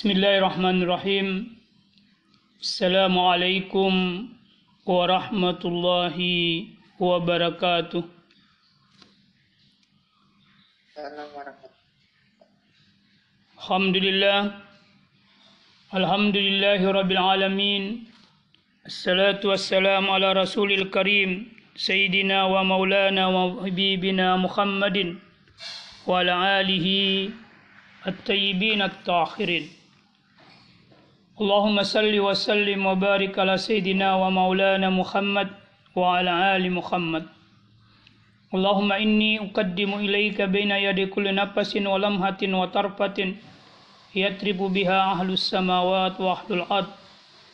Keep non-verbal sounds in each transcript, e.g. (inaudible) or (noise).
Bismillahirrahmanirrahim. Assalamualaikum warahmatullahi wabarakatuh. Alhamdulillah. Alhamdulillahi rabbil alamin. Assalatu wassalamu ala rasulil karim. Sayyidina wa maulana wa habibina Muhammadin. Wa ala alihi at-tayyibin at-tahirin. اللهم صل وسلم وبارك على سيدنا ومولانا محمد وعلى آل محمد اللهم إني أقدم إليك بين يدي كل نفس ولمحة وطرفة يطرب بها أهل السماوات وأهل الأرض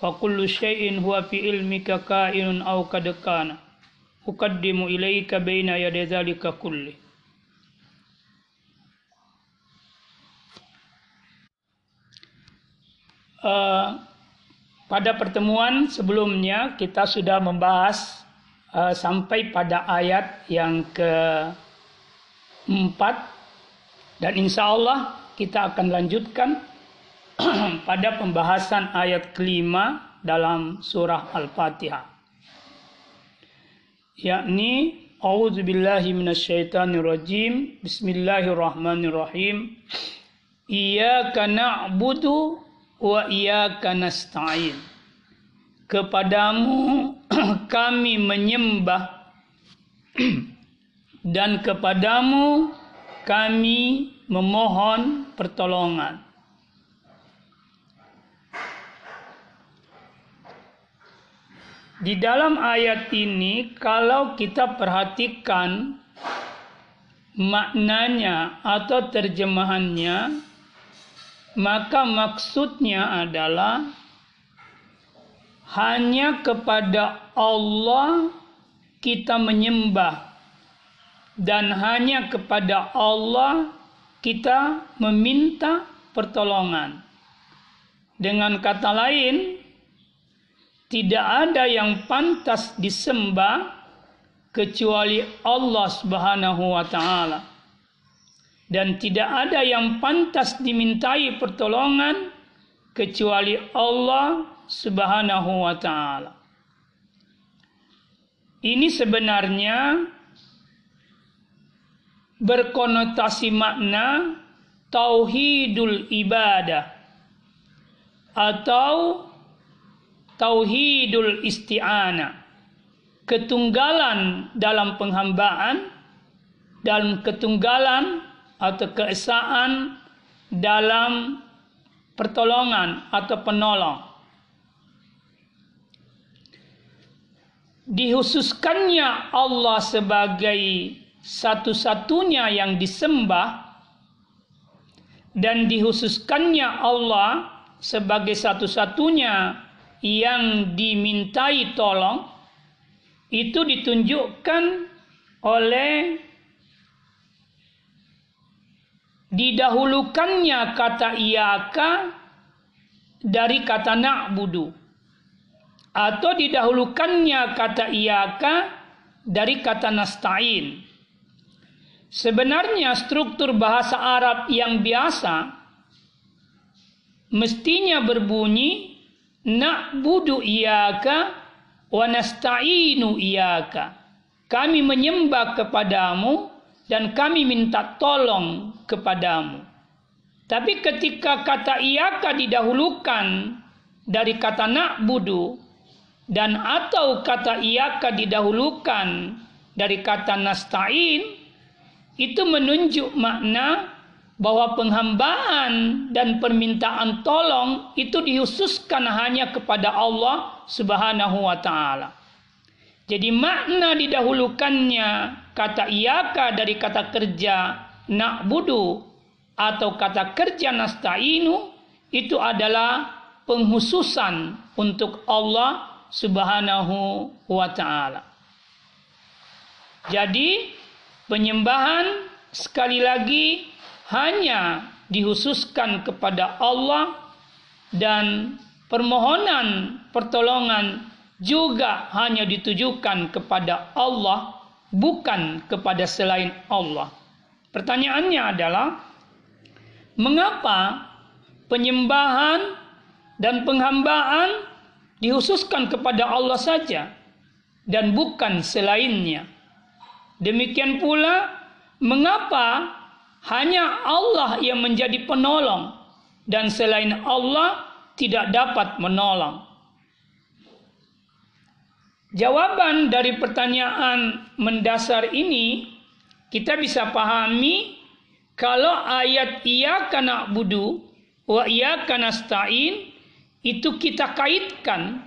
وكل شيء هو في علمك كائن أو قد كان أقدم إليك بين يدي ذلك كله Uh, pada pertemuan sebelumnya kita sudah membahas uh, sampai pada ayat yang keempat. Dan insya Allah kita akan lanjutkan (clears throat) pada pembahasan ayat kelima dalam surah Al-Fatihah. Yakni A'udzu billahi minasyaitonir rajim Bismillahirrahmanirrahim. (clears throat) Iyyaka na'budu wa iyyaka nasta'in. Kepadamu (clears throat) kami menyembah. (clears throat) Dan kepadamu kami memohon pertolongan. Di dalam ayat ini kalau kita perhatikan maknanya atau terjemahannya maka maksudnya adalah hanya kepada Allah kita menyembah dan hanya kepada Allah kita meminta pertolongan. Dengan kata lain, tidak ada yang pantas disembah kecuali Allah Subhanahu wa taala dan tidak ada yang pantas dimintai pertolongan kecuali Allah Subhanahu wa taala. Ini sebenarnya berkonotasi makna tauhidul ibadah atau tauhidul isti'anah. Ketunggalan dalam penghambaan dan ketunggalan atau keesaan dalam pertolongan atau penolong. Dihususkannya Allah sebagai satu-satunya yang disembah dan dihususkannya Allah sebagai satu-satunya yang dimintai tolong itu ditunjukkan oleh didahulukannya kata iyaka dari kata na'budu. Atau didahulukannya kata iyaka dari kata nasta'in. Sebenarnya struktur bahasa Arab yang biasa mestinya berbunyi na'budu iyaka wa nasta'inu iyaka kami menyembah kepadamu dan kami minta tolong kepadamu. Tapi ketika kata iyaka didahulukan dari kata na'budu dan atau kata iyaka didahulukan dari kata nasta'in itu menunjuk makna bahwa penghambaan dan permintaan tolong itu dihususkan hanya kepada Allah Subhanahu wa taala. Jadi makna didahulukannya kata iyaka dari kata kerja na'budu atau kata kerja nasta'inu itu adalah penghususan untuk Allah Subhanahu wa taala. Jadi penyembahan sekali lagi hanya dihususkan kepada Allah dan permohonan pertolongan juga hanya ditujukan kepada Allah bukan kepada selain Allah. Pertanyaannya adalah mengapa penyembahan dan penghambaan dihususkan kepada Allah saja dan bukan selainnya. Demikian pula mengapa hanya Allah yang menjadi penolong dan selain Allah tidak dapat menolong. Jawaban dari pertanyaan mendasar ini kita bisa pahami kalau ayat iyyaka na'budu wa iyyaka nasta'in itu kita kaitkan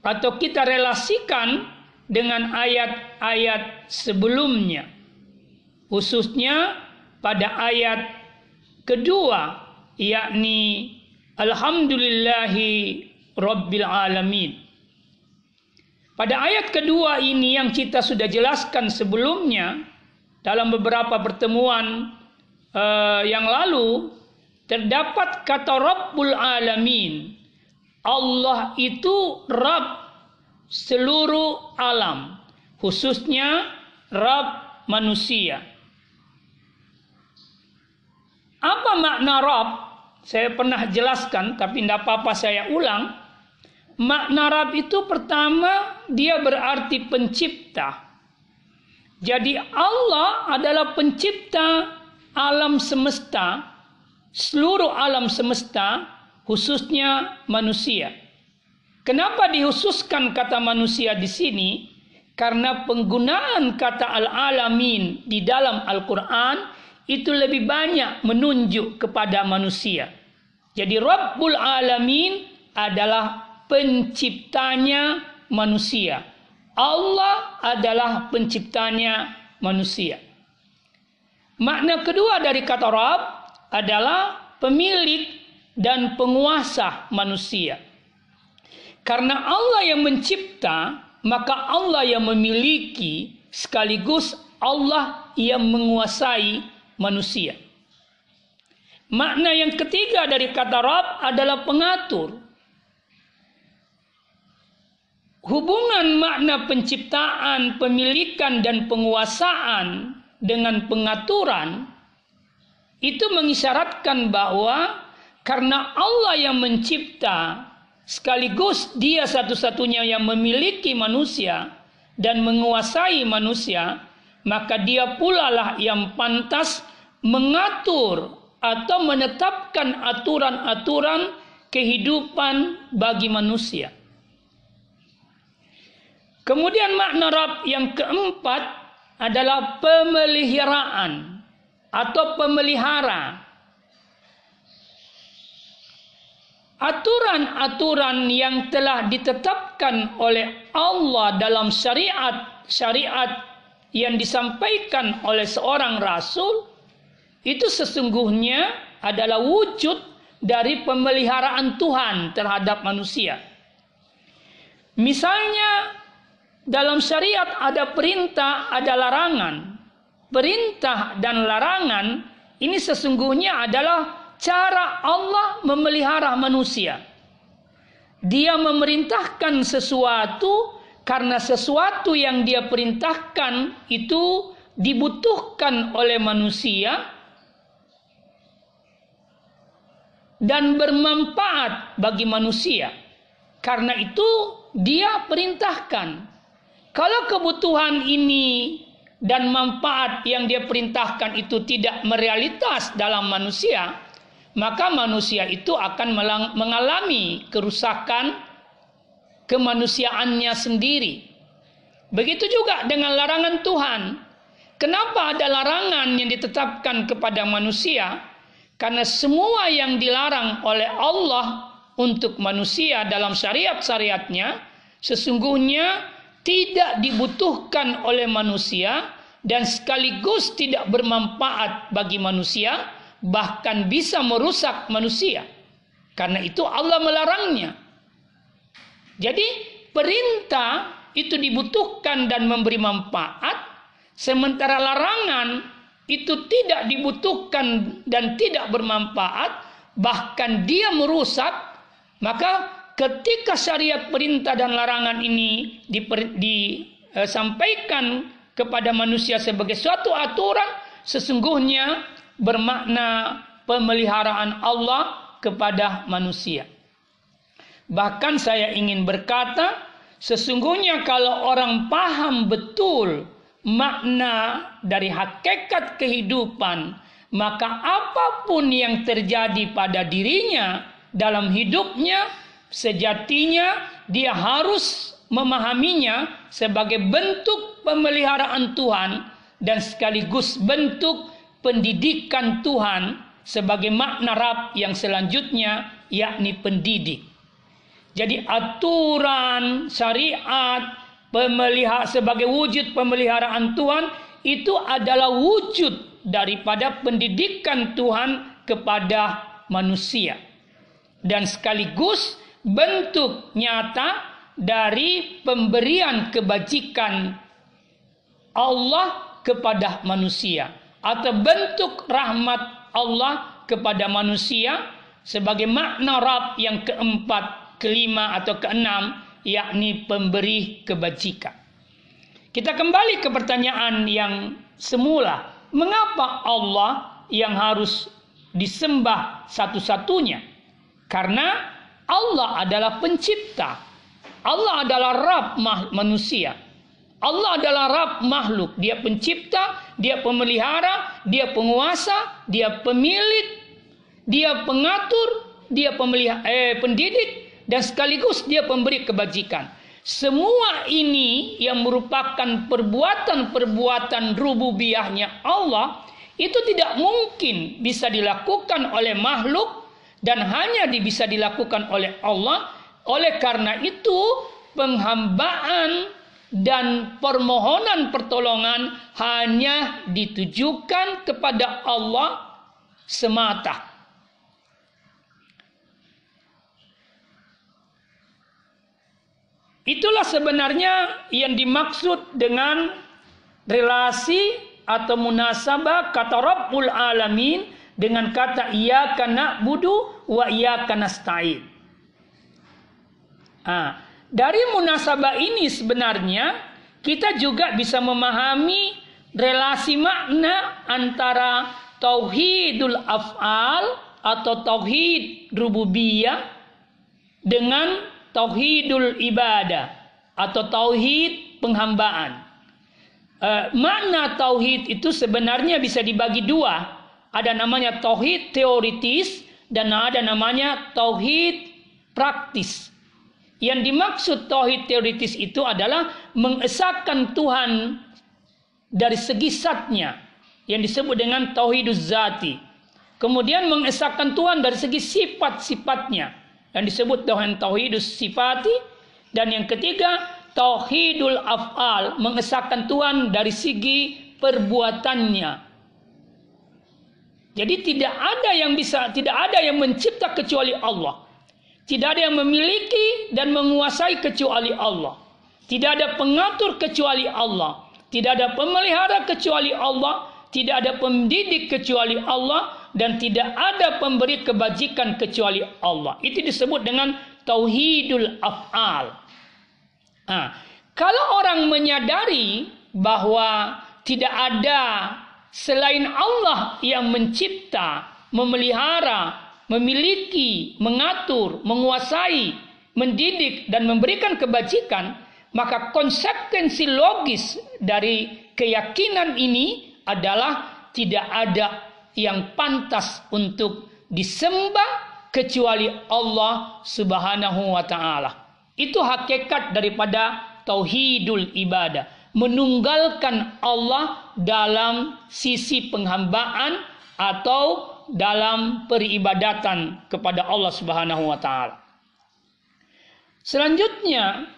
atau kita relasikan dengan ayat-ayat sebelumnya. Khususnya pada ayat kedua yakni Alhamdulillahi Rabbil Alamin. Pada ayat kedua ini yang kita sudah jelaskan sebelumnya dalam beberapa pertemuan uh, yang lalu terdapat kata Rabbul Alamin. Allah itu Rabb seluruh alam, khususnya Rabb manusia. Apa makna Rabb? Saya pernah jelaskan, tapi tidak apa-apa saya ulang. Makna Rab itu pertama dia berarti pencipta. Jadi Allah adalah pencipta alam semesta, seluruh alam semesta, khususnya manusia. Kenapa dihususkan kata manusia di sini? Karena penggunaan kata al-alamin di dalam Al-Quran itu lebih banyak menunjuk kepada manusia. Jadi Rabbul Alamin adalah penciptanya manusia. Allah adalah penciptanya manusia. Makna kedua dari kata Rabb adalah pemilik dan penguasa manusia. Karena Allah yang mencipta, maka Allah yang memiliki sekaligus Allah yang menguasai manusia. Makna yang ketiga dari kata Rabb adalah pengatur. Hubungan makna penciptaan, pemilikan dan penguasaan dengan pengaturan itu mengisyaratkan bahwa karena Allah yang mencipta sekaligus dia satu-satunya yang memiliki manusia dan menguasai manusia, maka dia pula lah yang pantas mengatur atau menetapkan aturan-aturan kehidupan bagi manusia. Kemudian makna Rab yang keempat adalah pemeliharaan atau pemelihara. Aturan-aturan yang telah ditetapkan oleh Allah dalam syariat-syariat yang disampaikan oleh seorang rasul itu sesungguhnya adalah wujud dari pemeliharaan Tuhan terhadap manusia. Misalnya dalam syariat ada perintah, ada larangan. Perintah dan larangan ini sesungguhnya adalah cara Allah memelihara manusia. Dia memerintahkan sesuatu karena sesuatu yang dia perintahkan itu dibutuhkan oleh manusia dan bermanfaat bagi manusia. Karena itu dia perintahkan kalau kebutuhan ini dan manfaat yang dia perintahkan itu tidak merealitas dalam manusia, maka manusia itu akan mengalami kerusakan kemanusiaannya sendiri. Begitu juga dengan larangan Tuhan. Kenapa ada larangan yang ditetapkan kepada manusia? Karena semua yang dilarang oleh Allah untuk manusia dalam syariat-syariatnya sesungguhnya tidak dibutuhkan oleh manusia dan sekaligus tidak bermanfaat bagi manusia bahkan bisa merusak manusia. Karena itu Allah melarangnya. Jadi perintah itu dibutuhkan dan memberi manfaat sementara larangan itu tidak dibutuhkan dan tidak bermanfaat bahkan dia merusak maka ketika syariat perintah dan larangan ini disampaikan eh, kepada manusia sebagai suatu aturan sesungguhnya bermakna pemeliharaan Allah kepada manusia. Bahkan saya ingin berkata, sesungguhnya kalau orang paham betul makna dari hakikat kehidupan, maka apa pun yang terjadi pada dirinya dalam hidupnya, sejatinya dia harus memahaminya sebagai bentuk pemeliharaan Tuhan dan sekaligus bentuk pendidikan Tuhan sebagai makna Rab yang selanjutnya yakni pendidik. Jadi aturan syariat pemelihara sebagai wujud pemeliharaan Tuhan itu adalah wujud daripada pendidikan Tuhan kepada manusia dan sekaligus bentuk nyata dari pemberian kebajikan Allah kepada manusia atau bentuk rahmat Allah kepada manusia sebagai makna Rab yang keempat kelima atau keenam yakni pemberi kebajikan. Kita kembali ke pertanyaan yang semula, mengapa Allah yang harus disembah satu-satunya? Karena Allah adalah pencipta. Allah adalah Rabb manusia. Allah adalah Rabb makhluk. Dia pencipta, dia pemelihara, dia penguasa, dia pemilik, dia pengatur, dia eh, pendidik, dan sekaligus dia pemberi kebajikan. Semua ini yang merupakan perbuatan-perbuatan rububiyahnya Allah itu tidak mungkin bisa dilakukan oleh makhluk dan hanya bisa dilakukan oleh Allah. Oleh karena itu penghambaan dan permohonan pertolongan hanya ditujukan kepada Allah semata. Itulah sebenarnya yang dimaksud dengan relasi atau munasabah kata Rabbul Alamin dengan kata iyyaka na'budu wa iyyaka nasta'in. Ah, dari munasabah ini sebenarnya kita juga bisa memahami relasi makna antara tauhidul af'al atau tauhid rububiyah dengan tauhidul ibadah atau tauhid penghambaan. Uh, makna tauhid itu sebenarnya bisa dibagi dua. Ada namanya tauhid teoritis dan ada namanya tauhid praktis. Yang dimaksud tauhid teoritis itu adalah mengesahkan Tuhan dari segi zatnya yang disebut dengan tauhiduz zati. Kemudian mengesahkan Tuhan dari segi sifat-sifatnya yang disebut dengan tauhidus sifati dan yang ketiga tauhidul af'al mengesahkan Tuhan dari segi perbuatannya jadi tidak ada yang bisa tidak ada yang mencipta kecuali Allah. Tidak ada yang memiliki dan menguasai kecuali Allah. Tidak ada pengatur kecuali Allah. Tidak ada pemelihara kecuali Allah. Tidak ada pendidik kecuali Allah. Dan tidak ada pemberi kebajikan kecuali Allah. Itu disebut dengan tauhidul af'al. Nah, kalau orang menyadari bahwa tidak ada selain Allah yang mencipta, memelihara, memiliki, mengatur, menguasai, mendidik dan memberikan kebajikan, maka konsekuensi logis dari keyakinan ini adalah tidak ada yang pantas untuk disembah kecuali Allah Subhanahu wa taala. Itu hakikat daripada tauhidul ibadah, menunggalkan Allah dalam sisi penghambaan atau dalam peribadatan kepada Allah Subhanahu wa taala. Selanjutnya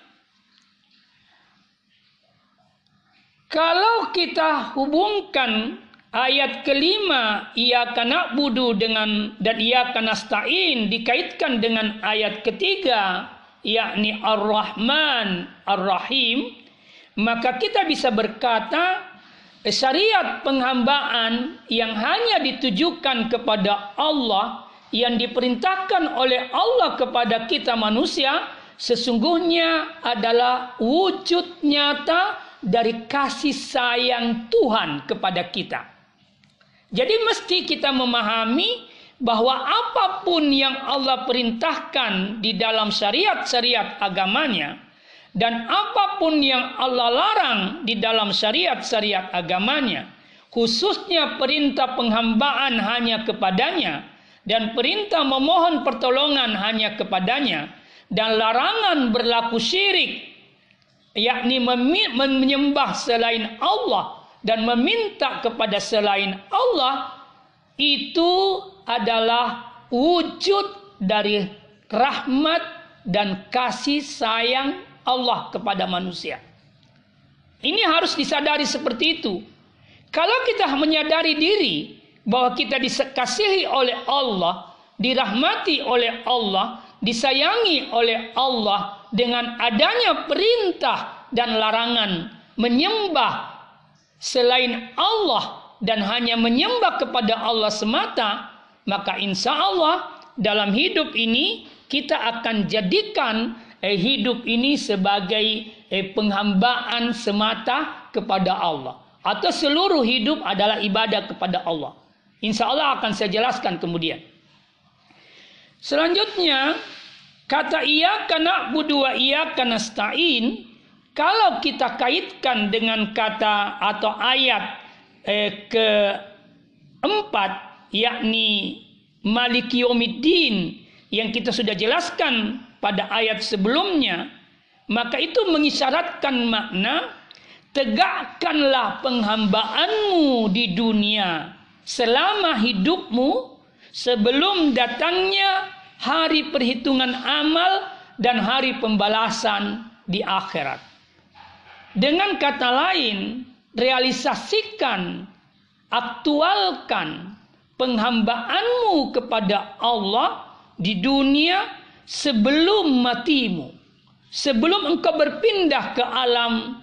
kalau kita hubungkan Ayat kelima ia kena budu dengan dan ia kena stain dikaitkan dengan ayat ketiga yakni Ar-Rahman Ar-Rahim maka kita bisa berkata syariat penghambaan yang hanya ditujukan kepada Allah yang diperintahkan oleh Allah kepada kita manusia sesungguhnya adalah wujud nyata dari kasih sayang Tuhan kepada kita. Jadi mesti kita memahami bahwa apa pun yang Allah perintahkan di dalam syariat-syariat agamanya dan apa pun yang Allah larang di dalam syariat-syariat agamanya khususnya perintah penghambaan hanya kepadanya dan perintah memohon pertolongan hanya kepadanya dan larangan berlaku syirik yakni menyembah selain Allah dan meminta kepada selain Allah itu adalah wujud dari rahmat dan kasih sayang Allah kepada manusia. Ini harus disadari seperti itu. Kalau kita menyadari diri bahwa kita dikasihi oleh Allah, dirahmati oleh Allah, disayangi oleh Allah dengan adanya perintah dan larangan menyembah selain Allah dan hanya menyembah kepada Allah semata, maka insya Allah dalam hidup ini kita akan jadikan eh, hidup ini sebagai eh, penghambaan semata kepada Allah. Atau seluruh hidup adalah ibadah kepada Allah. Insya Allah akan saya jelaskan kemudian. Selanjutnya, kata iya karena budua iya karena stain. Kalau kita kaitkan dengan kata atau ayat eh, keempat yakni Maliki Yawmiddin yang kita sudah jelaskan pada ayat sebelumnya maka itu mengisyaratkan makna tegakkanlah penghambaanmu di dunia selama hidupmu sebelum datangnya hari perhitungan amal dan hari pembalasan di akhirat. Dengan kata lain realisasikan, aktualkan penghambaanmu kepada Allah di dunia sebelum matimu. Sebelum engkau berpindah ke alam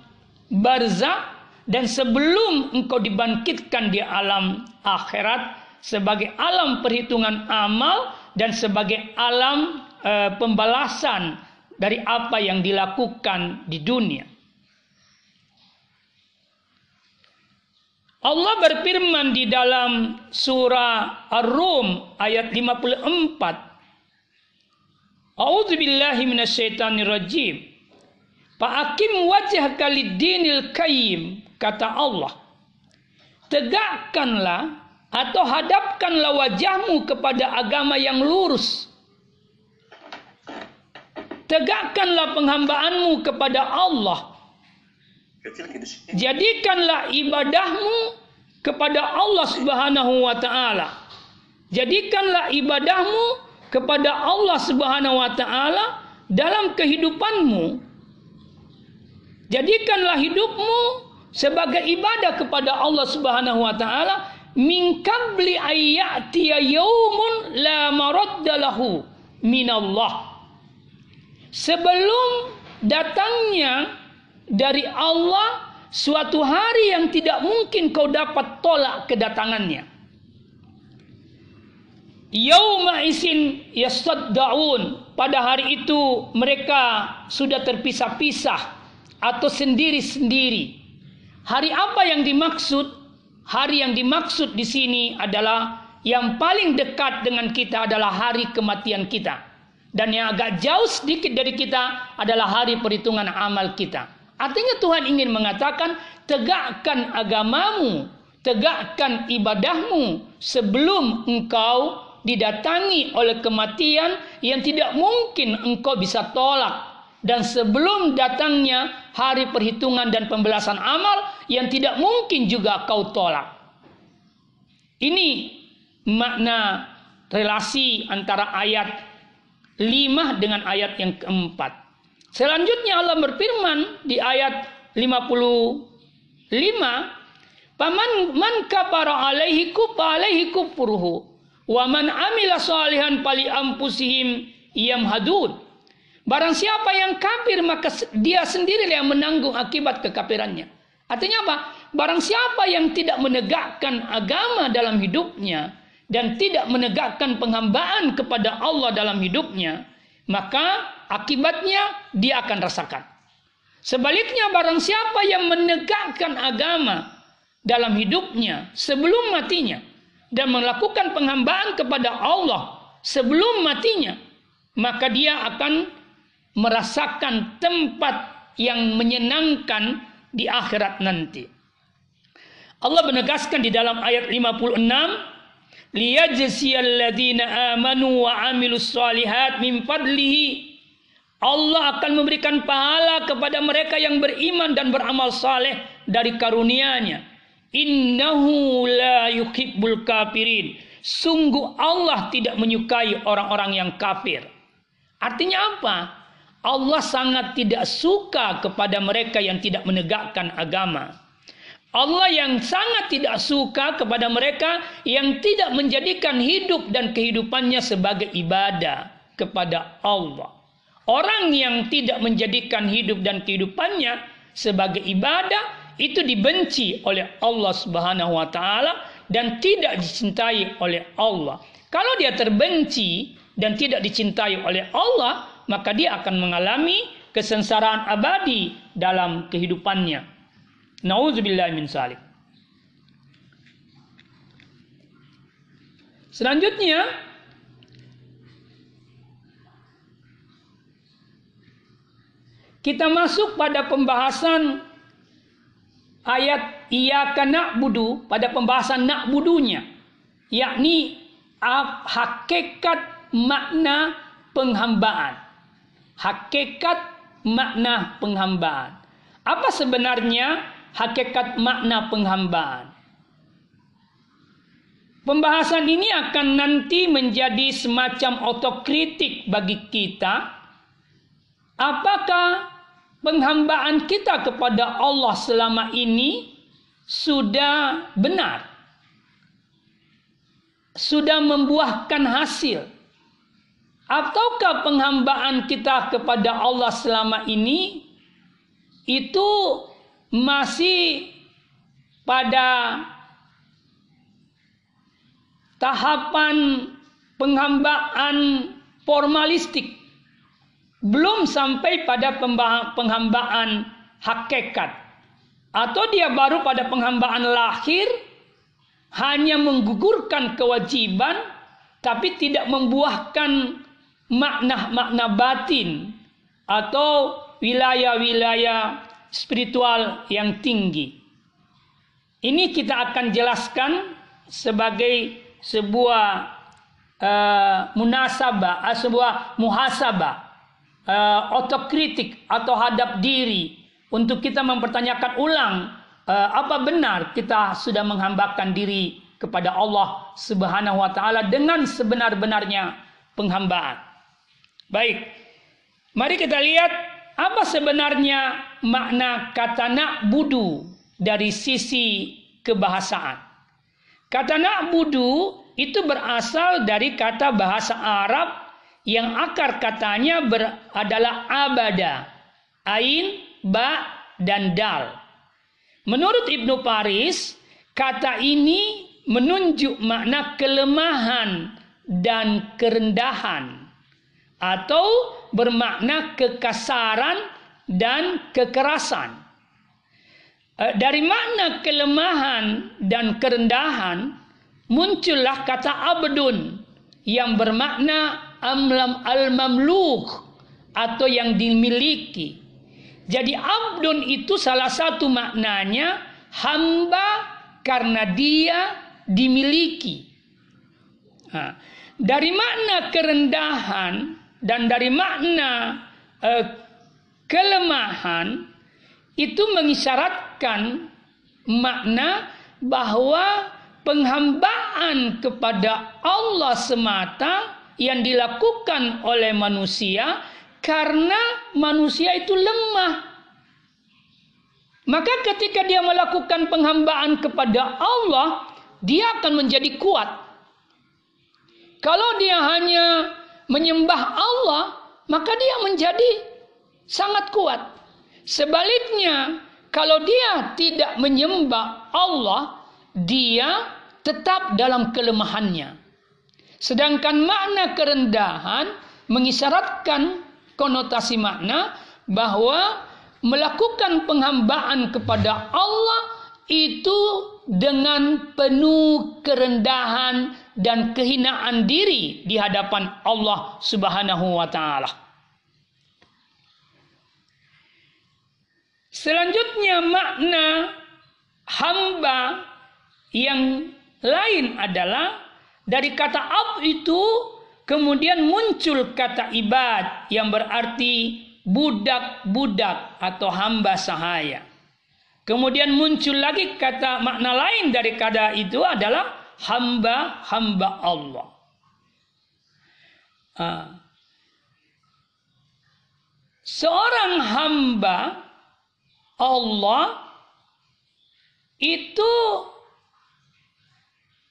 barzah dan sebelum engkau dibangkitkan di alam akhirat sebagai alam perhitungan amal dan sebagai alam e, pembalasan dari apa yang dilakukan di dunia. Allah berfirman di dalam surah Ar-Rum ayat 54. A'udzu billahi minasyaitonir rajim. Fa'akim wajhaka lid-dinil qayyim kata Allah. Tegakkanlah atau hadapkanlah wajahmu kepada agama yang lurus. Tegakkanlah penghambaanmu kepada Allah Jadikanlah ibadahmu kepada Allah Subhanahu wa taala. Jadikanlah ibadahmu kepada Allah Subhanahu wa taala dalam kehidupanmu. Jadikanlah hidupmu sebagai ibadah kepada Allah Subhanahu wa taala min qabli ayyatiya yaumun la maraddalahu minallah. Sebelum datangnya dari Allah suatu hari yang tidak mungkin kau dapat tolak kedatangannya. Yauma isin yasaddaun. Pada hari itu mereka sudah terpisah-pisah atau sendiri-sendiri. Hari apa yang dimaksud? Hari yang dimaksud di sini adalah yang paling dekat dengan kita adalah hari kematian kita. Dan yang agak jauh sedikit dari kita adalah hari perhitungan amal kita. Artinya Tuhan ingin mengatakan tegakkan agamamu, tegakkan ibadahmu sebelum engkau didatangi oleh kematian yang tidak mungkin engkau bisa tolak dan sebelum datangnya hari perhitungan dan pembelasan amal yang tidak mungkin juga kau tolak. Ini makna relasi antara ayat 5 dengan ayat yang keempat. Selanjutnya Allah berfirman di ayat 55, "Paman man kafara alaihi kufa alaihi kufruhu wa man amila salihan pali ampusihim hadud. Barang siapa yang kafir maka dia sendiri yang menanggung akibat kekafirannya. Artinya apa? Barang siapa yang tidak menegakkan agama dalam hidupnya dan tidak menegakkan penghambaan kepada Allah dalam hidupnya, maka akibatnya dia akan rasakan. Sebaliknya barang siapa yang menegakkan agama dalam hidupnya sebelum matinya, dan melakukan penghambaan kepada Allah sebelum matinya, maka dia akan merasakan tempat yang menyenangkan di akhirat nanti. Allah menegaskan di dalam ayat 56 liyajziyalladzina amanu wa amilus solihat min fadlihi Allah akan memberikan pahala kepada mereka yang beriman dan beramal saleh dari karunia-Nya. Innahu la yuhibbul kafirin. Sungguh Allah tidak menyukai orang-orang yang kafir. Artinya apa? Allah sangat tidak suka kepada mereka yang tidak menegakkan agama. Allah yang sangat tidak suka kepada mereka yang tidak menjadikan hidup dan kehidupannya sebagai ibadah kepada Allah. Orang yang tidak menjadikan hidup dan kehidupannya sebagai ibadah itu dibenci oleh Allah Subhanahu wa taala dan tidak dicintai oleh Allah. Kalau dia terbenci dan tidak dicintai oleh Allah, maka dia akan mengalami kesengsaraan abadi dalam kehidupannya. Nauzubillah min salik. Selanjutnya, Kita masuk pada pembahasan ayat ia kena budu pada pembahasan nak budunya yakni hakikat makna penghambaan. Hakikat makna penghambaan. Apa sebenarnya hakikat makna penghambaan? Pembahasan ini akan nanti menjadi semacam otokritik bagi kita. Apakah penghambaan kita kepada Allah selama ini sudah benar? Sudah membuahkan hasil? Ataukah penghambaan kita kepada Allah selama ini itu masih pada tahapan penghambaan formalistik belum sampai pada penghambaan hakikat atau dia baru pada penghambaan lahir hanya menggugurkan kewajiban tapi tidak membuahkan makna-makna batin atau wilayah-wilayah spiritual yang tinggi. Ini kita akan jelaskan sebagai sebuah uh, munasabah, uh, sebuah muhasabah uh, otokritik atau hadap diri untuk kita mempertanyakan ulang uh, apa benar kita sudah menghambakan diri kepada Allah Subhanahu wa taala dengan sebenar-benarnya penghambaan. Baik. Mari kita lihat apa sebenarnya makna kata nak budu dari sisi kebahasaan. Kata nak budu itu berasal dari kata bahasa Arab yang akar katanya ber, adalah abada, ain, ba, dan dal. Menurut Ibnu Paris, kata ini menunjuk makna kelemahan dan kerendahan atau bermakna kekasaran dan kekerasan. E, dari makna kelemahan dan kerendahan muncullah kata abdun yang bermakna amlam al-mamluk atau yang dimiliki. Jadi abdun itu salah satu maknanya hamba karena dia dimiliki. Nah, dari makna kerendahan dan dari makna uh, kelemahan itu mengisyaratkan makna bahwa penghambaan kepada Allah semata yang dilakukan oleh manusia karena manusia itu lemah. Maka ketika dia melakukan penghambaan kepada Allah, dia akan menjadi kuat. Kalau dia hanya menyembah Allah, maka dia menjadi sangat kuat. Sebaliknya, kalau dia tidak menyembah Allah, dia tetap dalam kelemahannya. Sedangkan makna kerendahan mengisyaratkan konotasi makna bahwa melakukan penghambaan kepada Allah itu dengan penuh kerendahan dan kehinaan diri di hadapan Allah Subhanahu wa taala. Selanjutnya makna hamba yang lain adalah dari kata ab itu kemudian muncul kata ibad yang berarti budak-budak atau hamba sahaya. Kemudian muncul lagi kata makna lain dari kata itu adalah hamba-hamba Allah. Uh, seorang hamba Allah itu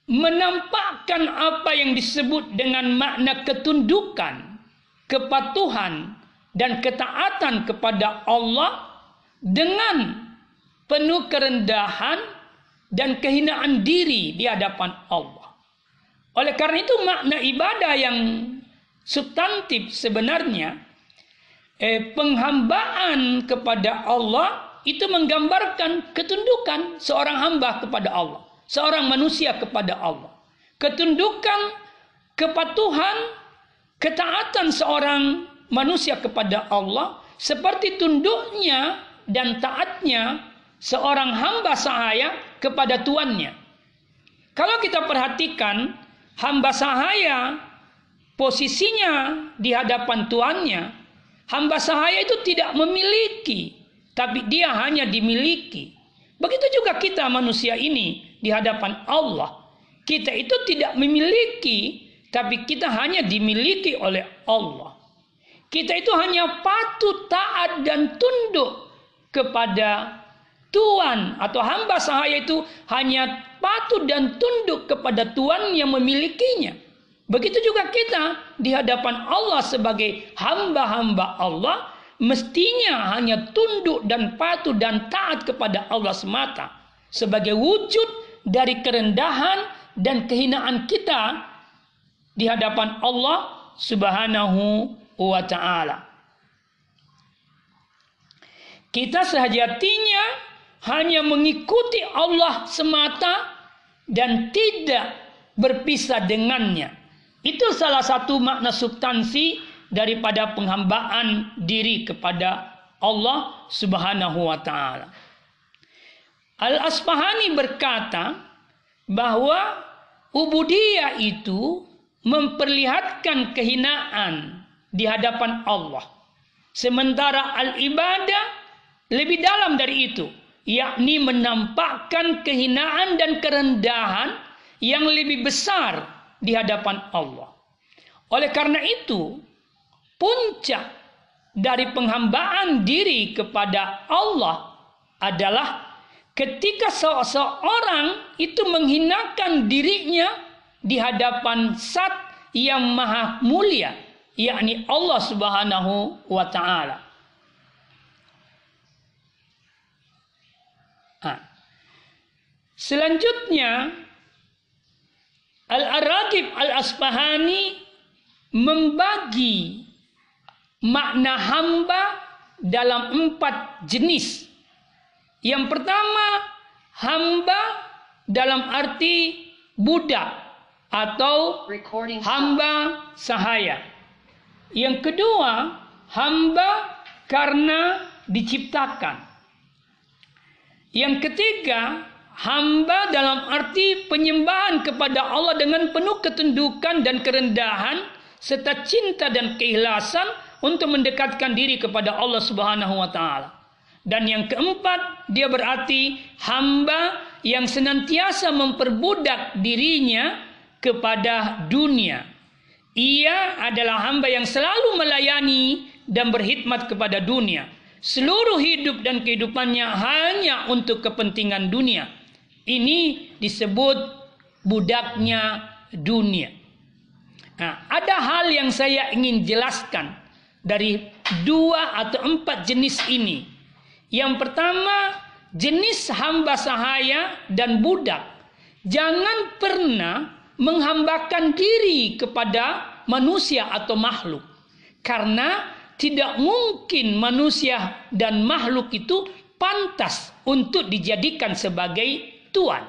menampakkan apa yang disebut dengan makna ketundukan, kepatuhan, dan ketaatan kepada Allah dengan penuh kerendahan dan kehinaan diri di hadapan Allah. Oleh karena itu makna ibadah yang substantif sebenarnya eh, penghambaan kepada Allah itu menggambarkan ketundukan seorang hamba kepada Allah, seorang manusia kepada Allah. Ketundukan, kepatuhan, ketaatan seorang manusia kepada Allah seperti tunduknya dan taatnya seorang hamba sahaya kepada tuannya. Kalau kita perhatikan hamba sahaya posisinya di hadapan tuannya, hamba sahaya itu tidak memiliki tapi dia hanya dimiliki. Begitu juga kita manusia ini di hadapan Allah. Kita itu tidak memiliki, tapi kita hanya dimiliki oleh Allah. Kita itu hanya patut taat dan tunduk kepada Tuhan atau hamba sahaya itu hanya patut dan tunduk kepada Tuhan yang memilikinya. Begitu juga kita di hadapan Allah sebagai hamba-hamba Allah mestinya hanya tunduk dan patuh dan taat kepada Allah semata sebagai wujud dari kerendahan dan kehinaan kita di hadapan Allah Subhanahu wa taala. Kita sehajatinya hanya mengikuti Allah semata dan tidak berpisah dengannya. Itu salah satu makna substansi daripada penghambaan diri kepada Allah Subhanahu wa taala. Al-Asfahani berkata bahwa ubudiyah itu memperlihatkan kehinaan di hadapan Allah. Sementara al-ibadah lebih dalam dari itu, yakni menampakkan kehinaan dan kerendahan yang lebih besar di hadapan Allah. Oleh karena itu, puncak dari penghambaan diri kepada Allah adalah ketika seseorang itu menghinakan dirinya di hadapan Sat yang maha mulia, yakni Allah Subhanahu wa taala. Selanjutnya Al-Aragib Al-Asfahani membagi makna hamba dalam empat jenis. Yang pertama, hamba dalam arti budak atau hamba sahaya. Yang kedua, hamba karena diciptakan. Yang ketiga, hamba dalam arti penyembahan kepada Allah dengan penuh ketundukan dan kerendahan serta cinta dan keikhlasan untuk mendekatkan diri kepada Allah Subhanahu wa taala. Dan yang keempat, dia berarti hamba yang senantiasa memperbudak dirinya kepada dunia. Ia adalah hamba yang selalu melayani dan berkhidmat kepada dunia. Seluruh hidup dan kehidupannya hanya untuk kepentingan dunia. Ini disebut budaknya dunia. Nah, ada hal yang saya ingin jelaskan dari dua atau empat jenis ini. Yang pertama, jenis hamba sahaya dan budak. Jangan pernah menghambakan diri kepada manusia atau makhluk. Karena tidak mungkin manusia dan makhluk itu pantas untuk dijadikan sebagai tuan.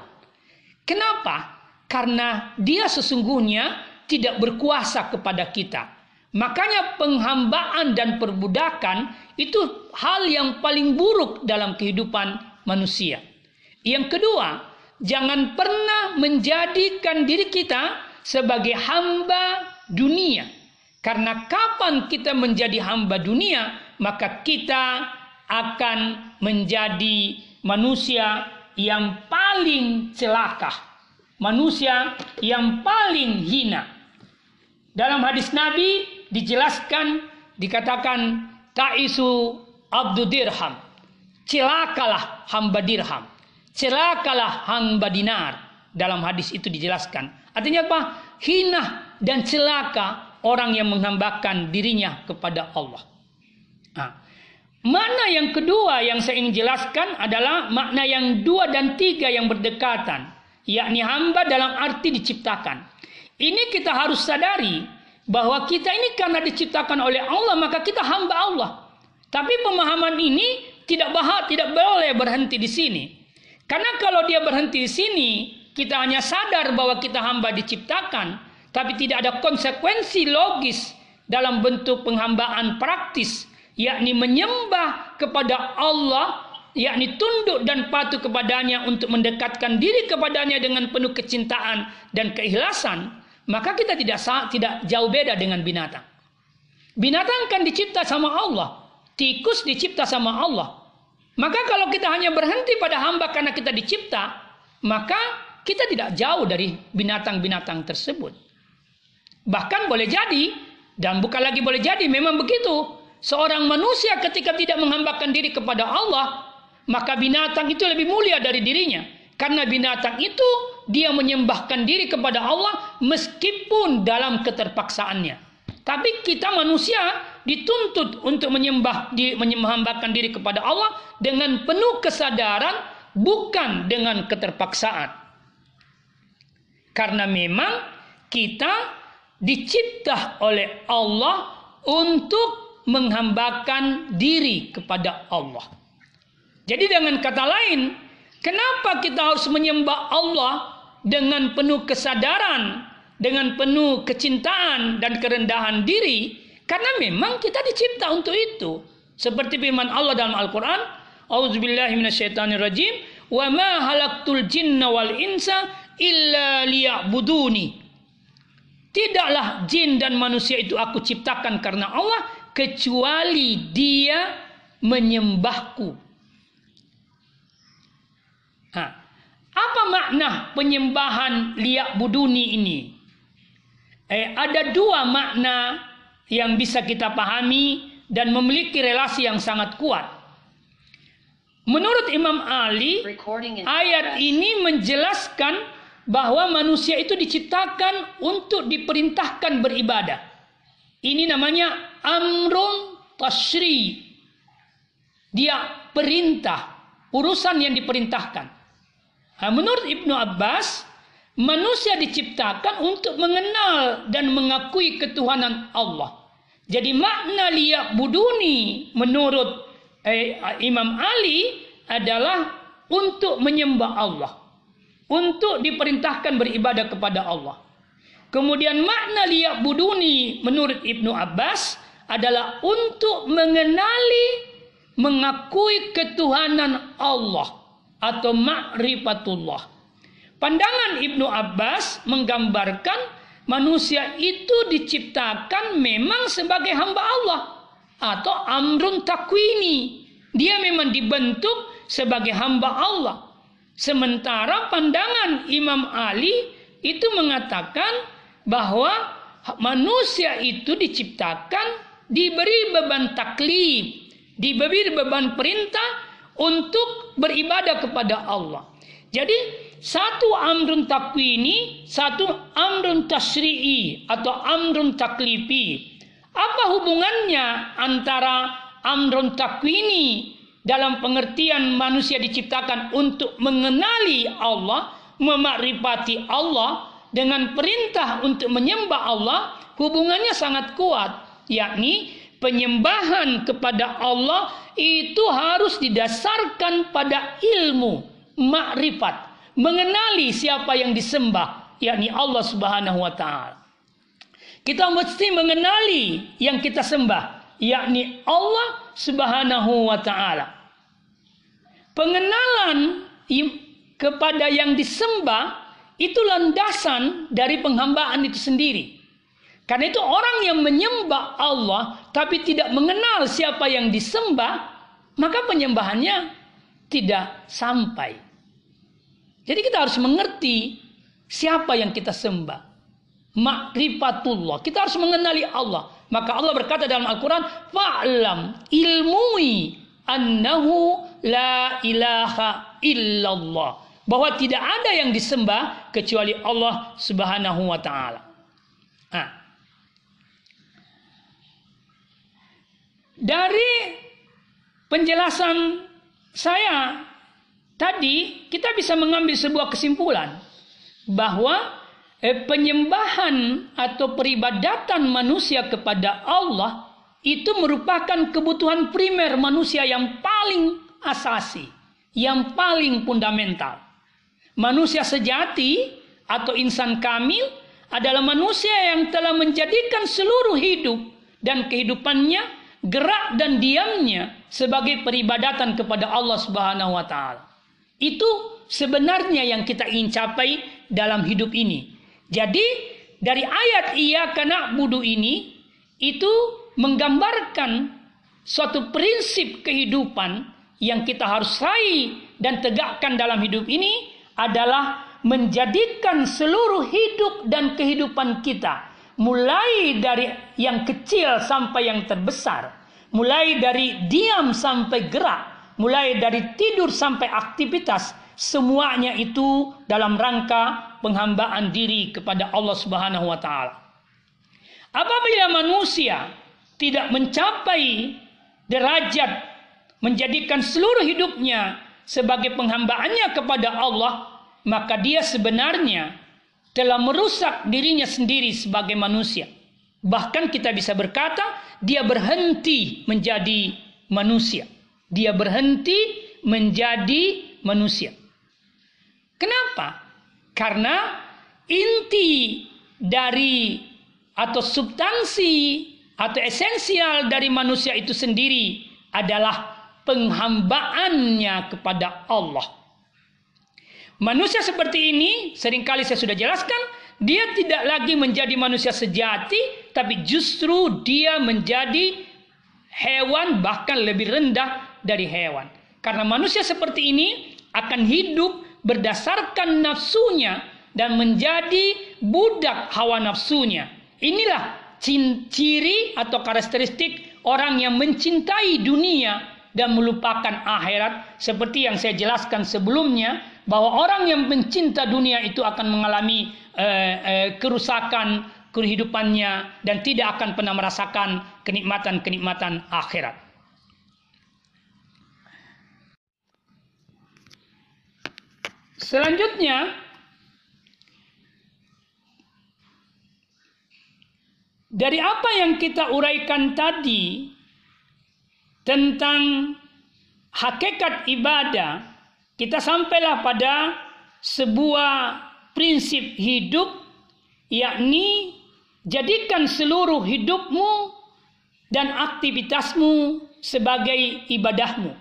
Kenapa? Karena dia sesungguhnya tidak berkuasa kepada kita. Makanya penghambaan dan perbudakan itu hal yang paling buruk dalam kehidupan manusia. Yang kedua, jangan pernah menjadikan diri kita sebagai hamba dunia. Karena kapan kita menjadi hamba dunia, maka kita akan menjadi manusia yang paling celaka, manusia yang paling hina. Dalam hadis Nabi dijelaskan dikatakan taisu abdu dirham. Celakalah hamba dirham. Celakalah hamba dinar. Dalam hadis itu dijelaskan. Artinya apa? Hina dan celaka orang yang menghambakan dirinya kepada Allah. Nah, makna yang kedua yang saya ingin jelaskan adalah makna yang dua dan tiga yang berdekatan. Yakni hamba dalam arti diciptakan. Ini kita harus sadari bahwa kita ini karena diciptakan oleh Allah maka kita hamba Allah. Tapi pemahaman ini tidak bahas, tidak boleh berhenti di sini. Karena kalau dia berhenti di sini, kita hanya sadar bahwa kita hamba diciptakan, tapi tidak ada konsekuensi logis dalam bentuk penghambaan praktis, yakni menyembah kepada Allah, yakni tunduk dan patuh kepadanya untuk mendekatkan diri kepadanya dengan penuh kecintaan dan keikhlasan, maka kita tidak tidak jauh beda dengan binatang. Binatang kan dicipta sama Allah, tikus dicipta sama Allah. Maka kalau kita hanya berhenti pada hamba karena kita dicipta, maka kita tidak jauh dari binatang-binatang tersebut. Bahkan boleh jadi dan bukan lagi boleh jadi, memang begitu. Seorang manusia ketika tidak menghambakan diri kepada Allah, maka binatang itu lebih mulia dari dirinya. Karena binatang itu dia menyembahkan diri kepada Allah meskipun dalam keterpaksaannya. Tapi kita manusia dituntut untuk menyembah di menyembahkan diri kepada Allah dengan penuh kesadaran bukan dengan keterpaksaan. Karena memang kita dicipta oleh Allah untuk menghambakan diri kepada Allah. Jadi dengan kata lain, Kenapa kita harus menyembah Allah dengan penuh kesadaran, dengan penuh kecintaan dan kerendahan diri? Karena memang kita dicipta untuk itu. Seperti firman Allah dalam Al-Quran, A'udzubillahi minasyaitonirrajim, wa ma halaktul jinna wal insa illa liya'buduni. Tidaklah jin dan manusia itu aku ciptakan karena Allah kecuali dia menyembahku Apa makna penyembahan liak buduni ini? Eh, ada dua makna yang bisa kita pahami dan memiliki relasi yang sangat kuat. Menurut Imam Ali, ayat ini menjelaskan bahwa manusia itu diciptakan untuk diperintahkan beribadah. Ini namanya amrun tasri. Dia perintah, urusan yang diperintahkan. Nah, menurut Ibnu Abbas, manusia diciptakan untuk mengenal dan mengakui ketuhanan Allah. Jadi makna liyak buduni menurut eh, Imam Ali adalah untuk menyembah Allah. Untuk diperintahkan beribadah kepada Allah. Kemudian makna liyak buduni menurut Ibnu Abbas adalah untuk mengenali, mengakui ketuhanan Allah atau ma'rifatullah. Pandangan Ibnu Abbas menggambarkan manusia itu diciptakan memang sebagai hamba Allah atau amrun takwini. Dia memang dibentuk sebagai hamba Allah. Sementara pandangan Imam Ali itu mengatakan bahwa manusia itu diciptakan diberi beban taklif, diberi beban perintah untuk beribadah kepada Allah. Jadi satu amrun takwini, satu amrun tasri'i atau amrun taklifi. Apa hubungannya antara amrun takwini dalam pengertian manusia diciptakan untuk mengenali Allah, memakrifati Allah dengan perintah untuk menyembah Allah, hubungannya sangat kuat, yakni penyembahan kepada Allah itu harus didasarkan pada ilmu, makrifat, mengenali siapa yang disembah, yakni Allah Subhanahu wa taala. Kita mesti mengenali yang kita sembah, yakni Allah Subhanahu wa taala. Pengenalan kepada yang disembah itu landasan dari penghambaan itu sendiri. Karena itu orang yang menyembah Allah tapi tidak mengenal siapa yang disembah, maka penyembahannya tidak sampai. Jadi kita harus mengerti siapa yang kita sembah. Makrifatullah. Kita harus mengenali Allah. Maka Allah berkata dalam Al-Quran, Fa'lam ilmui annahu la ilaha illallah. Bahwa tidak ada yang disembah kecuali Allah subhanahu wa ta'ala. Nah, Dari penjelasan saya tadi kita bisa mengambil sebuah kesimpulan bahwa eh, penyembahan atau peribadatan manusia kepada Allah itu merupakan kebutuhan primer manusia yang paling asasi, yang paling fundamental. Manusia sejati atau insan kamil adalah manusia yang telah menjadikan seluruh hidup dan kehidupannya gerak dan diamnya sebagai peribadatan kepada Allah Subhanahu wa taala. Itu sebenarnya yang kita ingin capai dalam hidup ini. Jadi dari ayat ia kena budu ini itu menggambarkan suatu prinsip kehidupan yang kita harus raih dan tegakkan dalam hidup ini adalah menjadikan seluruh hidup dan kehidupan kita mulai dari yang kecil sampai yang terbesar, mulai dari diam sampai gerak, mulai dari tidur sampai aktivitas, semuanya itu dalam rangka penghambaan diri kepada Allah Subhanahu wa taala. Apabila manusia tidak mencapai derajat menjadikan seluruh hidupnya sebagai penghambaannya kepada Allah, maka dia sebenarnya telah merusak dirinya sendiri sebagai manusia. Bahkan kita bisa berkata dia berhenti menjadi manusia. Dia berhenti menjadi manusia. Kenapa? Karena inti dari atau substansi atau esensial dari manusia itu sendiri adalah penghambaannya kepada Allah. Manusia seperti ini, sering kali saya sudah jelaskan, dia tidak lagi menjadi manusia sejati, tapi justru dia menjadi hewan bahkan lebih rendah dari hewan. Karena manusia seperti ini akan hidup berdasarkan nafsunya dan menjadi budak hawa nafsunya. Inilah ciri atau karakteristik orang yang mencintai dunia dan melupakan akhirat seperti yang saya jelaskan sebelumnya bahwa orang yang mencinta dunia itu akan mengalami eh, eh, kerusakan kehidupannya dan tidak akan pernah merasakan kenikmatan-kenikmatan akhirat. Selanjutnya dari apa yang kita uraikan tadi tentang hakikat ibadah kita sampailah pada sebuah prinsip hidup yakni jadikan seluruh hidupmu dan aktivitasmu sebagai ibadahmu.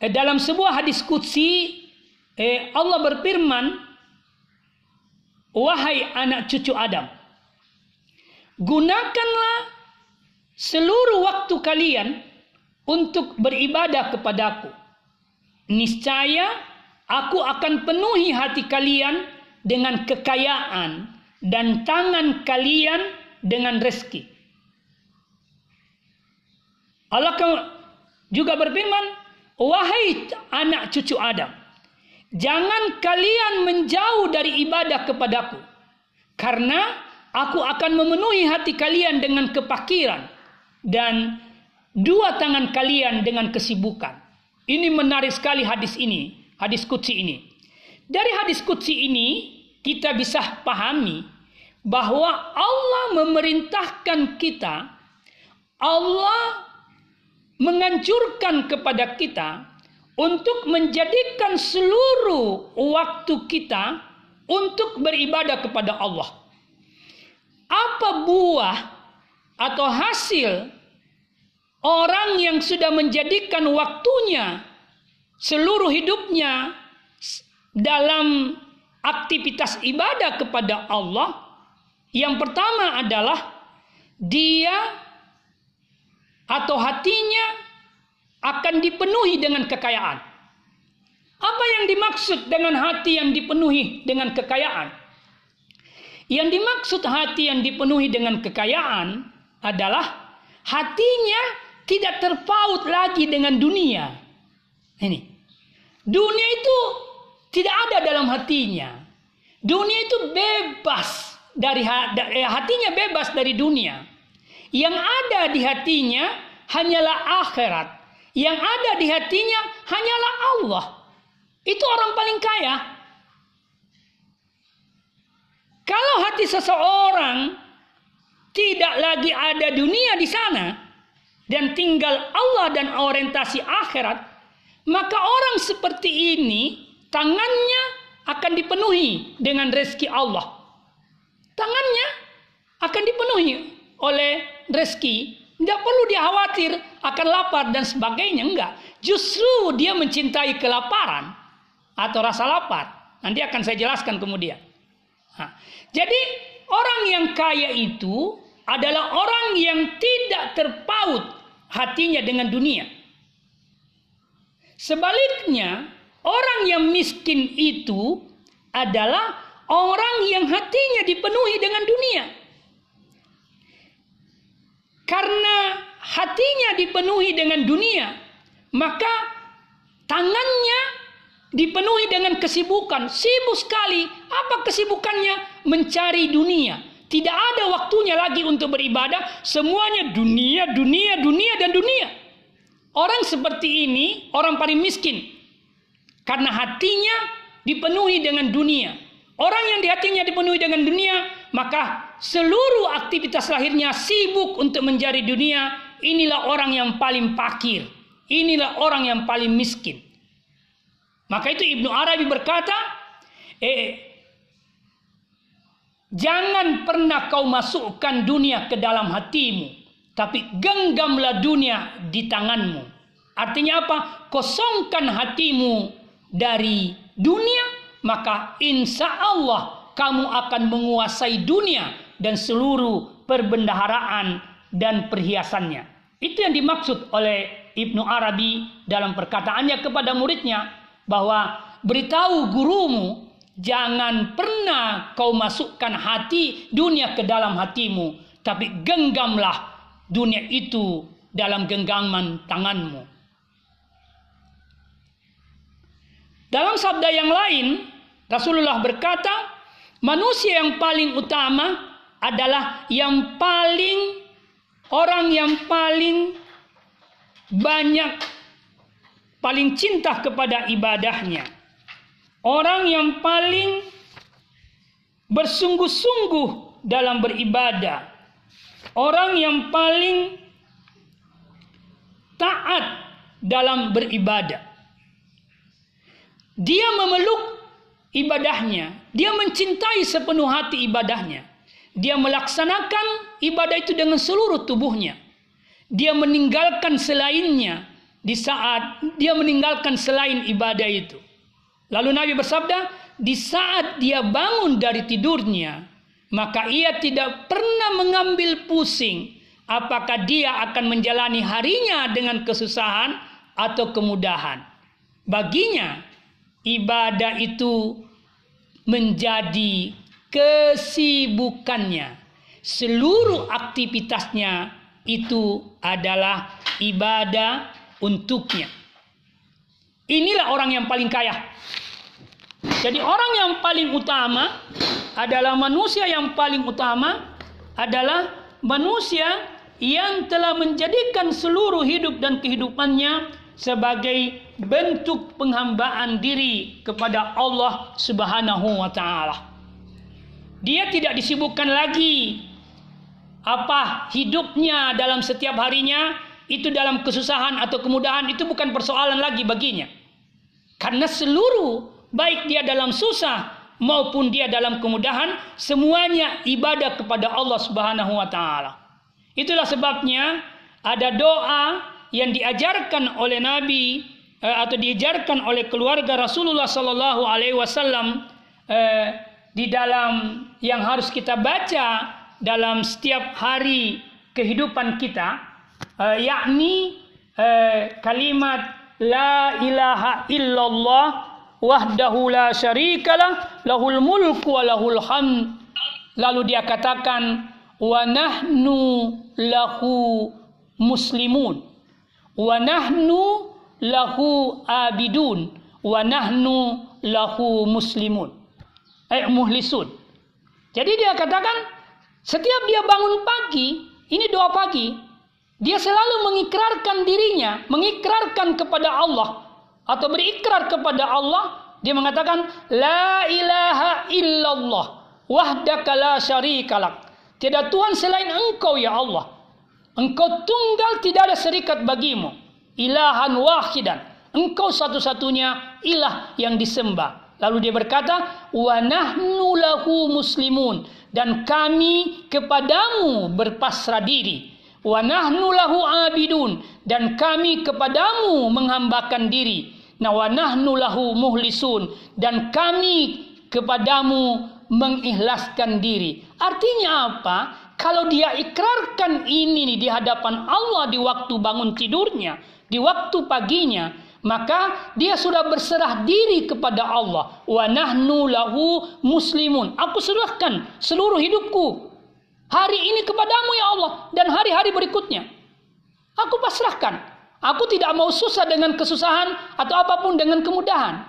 Eh, dalam sebuah hadis kutsi eh, Allah berfirman, Wahai anak cucu Adam, gunakanlah seluruh waktu kalian untuk beribadah kepadaku niscaya aku akan penuhi hati kalian dengan kekayaan dan tangan kalian dengan rezeki. Allah juga berfirman, "Wahai anak cucu Adam, jangan kalian menjauh dari ibadah kepadaku, karena aku akan memenuhi hati kalian dengan kepakiran dan dua tangan kalian dengan kesibukan." Ini menarik sekali hadis ini, hadis kutsi ini. Dari hadis kutsi ini kita bisa pahami bahwa Allah memerintahkan kita Allah menganjurkan kepada kita untuk menjadikan seluruh waktu kita untuk beribadah kepada Allah. Apa buah atau hasil orang yang sudah menjadikan waktunya seluruh hidupnya dalam aktivitas ibadah kepada Allah? Yang pertama adalah dia atau hatinya akan dipenuhi dengan kekayaan. Apa yang dimaksud dengan hati yang dipenuhi dengan kekayaan? Yang dimaksud hati yang dipenuhi dengan kekayaan adalah hatinya tidak terpaut lagi dengan dunia. Ini. Dunia itu tidak ada dalam hatinya. Dunia itu bebas dari eh, hatinya bebas dari dunia. Yang ada di hatinya hanyalah akhirat. Yang ada di hatinya hanyalah Allah. Itu orang paling kaya. Kalau hati seseorang tidak lagi ada dunia di sana dan tinggal Allah dan orientasi akhirat, maka orang seperti ini tangannya akan dipenuhi dengan rezeki Allah. Tangannya akan dipenuhi oleh rezeki tidak perlu dia khawatir akan lapar dan sebagainya. Enggak. Justru dia mencintai kelaparan atau rasa lapar. Nanti akan saya jelaskan kemudian. Nah, jadi orang yang kaya itu adalah orang yang tidak terpaut hatinya dengan dunia. Sebaliknya, orang yang miskin itu adalah orang yang hatinya dipenuhi dengan dunia. Karena hatinya dipenuhi dengan dunia, maka tangannya dipenuhi dengan kesibukan. Sibuk sekali. Apa kesibukannya? Mencari dunia. Tidak ada waktunya lagi untuk beribadah. Semuanya dunia, dunia, dunia, dan dunia. Orang seperti ini, orang paling miskin. Karena hatinya dipenuhi dengan dunia. Orang yang di hatinya dipenuhi dengan dunia, maka seluruh aktivitas lahirnya sibuk untuk mencari dunia. Inilah orang yang paling pakir. Inilah orang yang paling miskin. Maka itu Ibnu Arabi berkata, eh, jangan pernah kau masukkan dunia ke dalam hatimu, tapi genggamlah dunia di tanganmu. Artinya apa? Kosongkan hatimu dari dunia maka insya Allah kamu akan menguasai dunia dan seluruh perbendaharaan dan perhiasannya. Itu yang dimaksud oleh Ibnu Arabi dalam perkataannya kepada muridnya bahwa beritahu gurumu jangan pernah kau masukkan hati dunia ke dalam hatimu tapi genggamlah dunia itu dalam genggaman tanganmu. Dalam sabda yang lain, Rasulullah berkata, manusia yang paling utama adalah yang paling orang yang paling banyak paling cinta kepada ibadahnya. Orang yang paling bersungguh-sungguh dalam beribadah. Orang yang paling taat dalam beribadah. Dia memeluk ibadahnya. Dia mencintai sepenuh hati ibadahnya. Dia melaksanakan ibadah itu dengan seluruh tubuhnya. Dia meninggalkan selainnya di saat dia meninggalkan selain ibadah itu. Lalu Nabi bersabda, di saat dia bangun dari tidurnya, maka ia tidak pernah mengambil pusing apakah dia akan menjalani harinya dengan kesusahan atau kemudahan. Baginya, ibadah itu menjadi kesibukannya. Seluruh aktivitasnya itu adalah ibadah untuknya. Inilah orang yang paling kaya. Jadi orang yang paling utama adalah manusia yang paling utama adalah manusia yang telah menjadikan seluruh hidup dan kehidupannya sebagai bentuk penghambaan diri kepada Allah Subhanahu wa taala. Dia tidak disibukkan lagi apa hidupnya dalam setiap harinya itu dalam kesusahan atau kemudahan itu bukan persoalan lagi baginya. Karena seluruh baik dia dalam susah maupun dia dalam kemudahan semuanya ibadah kepada Allah Subhanahu wa taala. Itulah sebabnya ada doa yang diajarkan oleh Nabi eh, atau diajarkan oleh keluarga Rasulullah sallallahu alaihi wasallam eh, di dalam yang harus kita baca dalam setiap hari kehidupan kita eh, yakni kalimat la ilaha illallah wahdahu la syarikalah lahul mulku wa lahul hamd. Lalu dia katakan wa nahnu lahu muslimun. Wa nahnu lahu abidun. Wa nahnu lahu muslimun. Eh muhlisun. Jadi dia katakan setiap dia bangun pagi, ini doa pagi, dia selalu mengikrarkan dirinya, mengikrarkan kepada Allah atau berikrar kepada Allah, dia mengatakan la ilaha illallah wahdaka la syarikalak. Tiada Tuhan selain Engkau ya Allah. Engkau tunggal tidak ada serikat bagimu. Ilahan wahidan. Engkau satu-satunya ilah yang disembah. Lalu dia berkata, "Wa nahnu lahu muslimun." dan kami kepadamu berpasrah diri wa nahnu lahu abidun dan kami kepadamu menghambakan diri na wa nahnu lahu muhlisun. Dan kami kepadamu mengikhlaskan diri. Artinya apa? Kalau dia ikrarkan ini di hadapan Allah di waktu bangun tidurnya di waktu paginya maka dia sudah berserah diri kepada Allah. Wa nahnu lahu muslimun. Aku serahkan seluruh hidupku hari ini kepadamu ya Allah dan hari-hari berikutnya. Aku pasrahkan aku tidak mau susah dengan kesusahan atau apa pun dengan kemudahan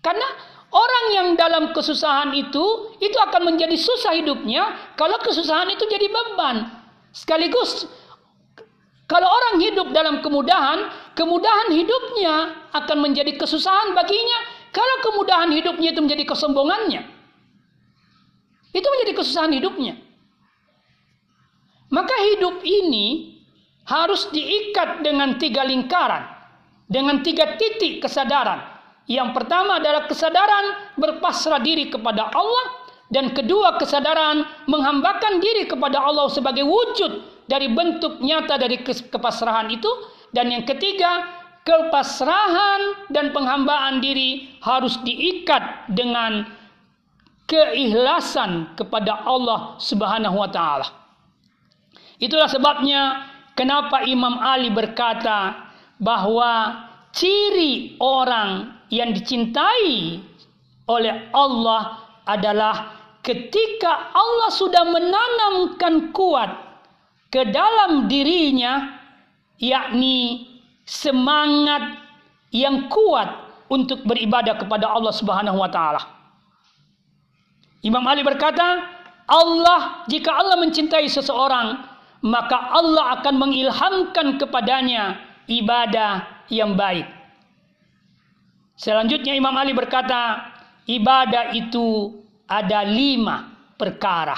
karena orang yang dalam kesusahan itu itu akan menjadi susah hidupnya kalau kesusahan itu jadi beban sekaligus kalau orang hidup dalam kemudahan, kemudahan hidupnya akan menjadi kesusahan baginya. Kalau kemudahan hidupnya itu menjadi kesombongannya, itu menjadi kesusahan hidupnya. Maka hidup ini harus diikat dengan tiga lingkaran, dengan tiga titik kesadaran. Yang pertama adalah kesadaran berpasrah diri kepada Allah, dan kedua kesadaran menghambakan diri kepada Allah sebagai wujud dari bentuk nyata dari kepasrahan itu dan yang ketiga kepasrahan dan penghambaan diri harus diikat dengan keikhlasan kepada Allah Subhanahu wa taala. Itulah sebabnya kenapa Imam Ali berkata bahwa ciri orang yang dicintai oleh Allah adalah ketika Allah sudah menanamkan kuat ke dalam dirinya yakni semangat yang kuat untuk beribadah kepada Allah Subhanahu wa taala. Imam Ali berkata, Allah jika Allah mencintai seseorang, maka Allah akan mengilhamkan kepadanya ibadah yang baik. Selanjutnya Imam Ali berkata, ibadah itu ada lima perkara.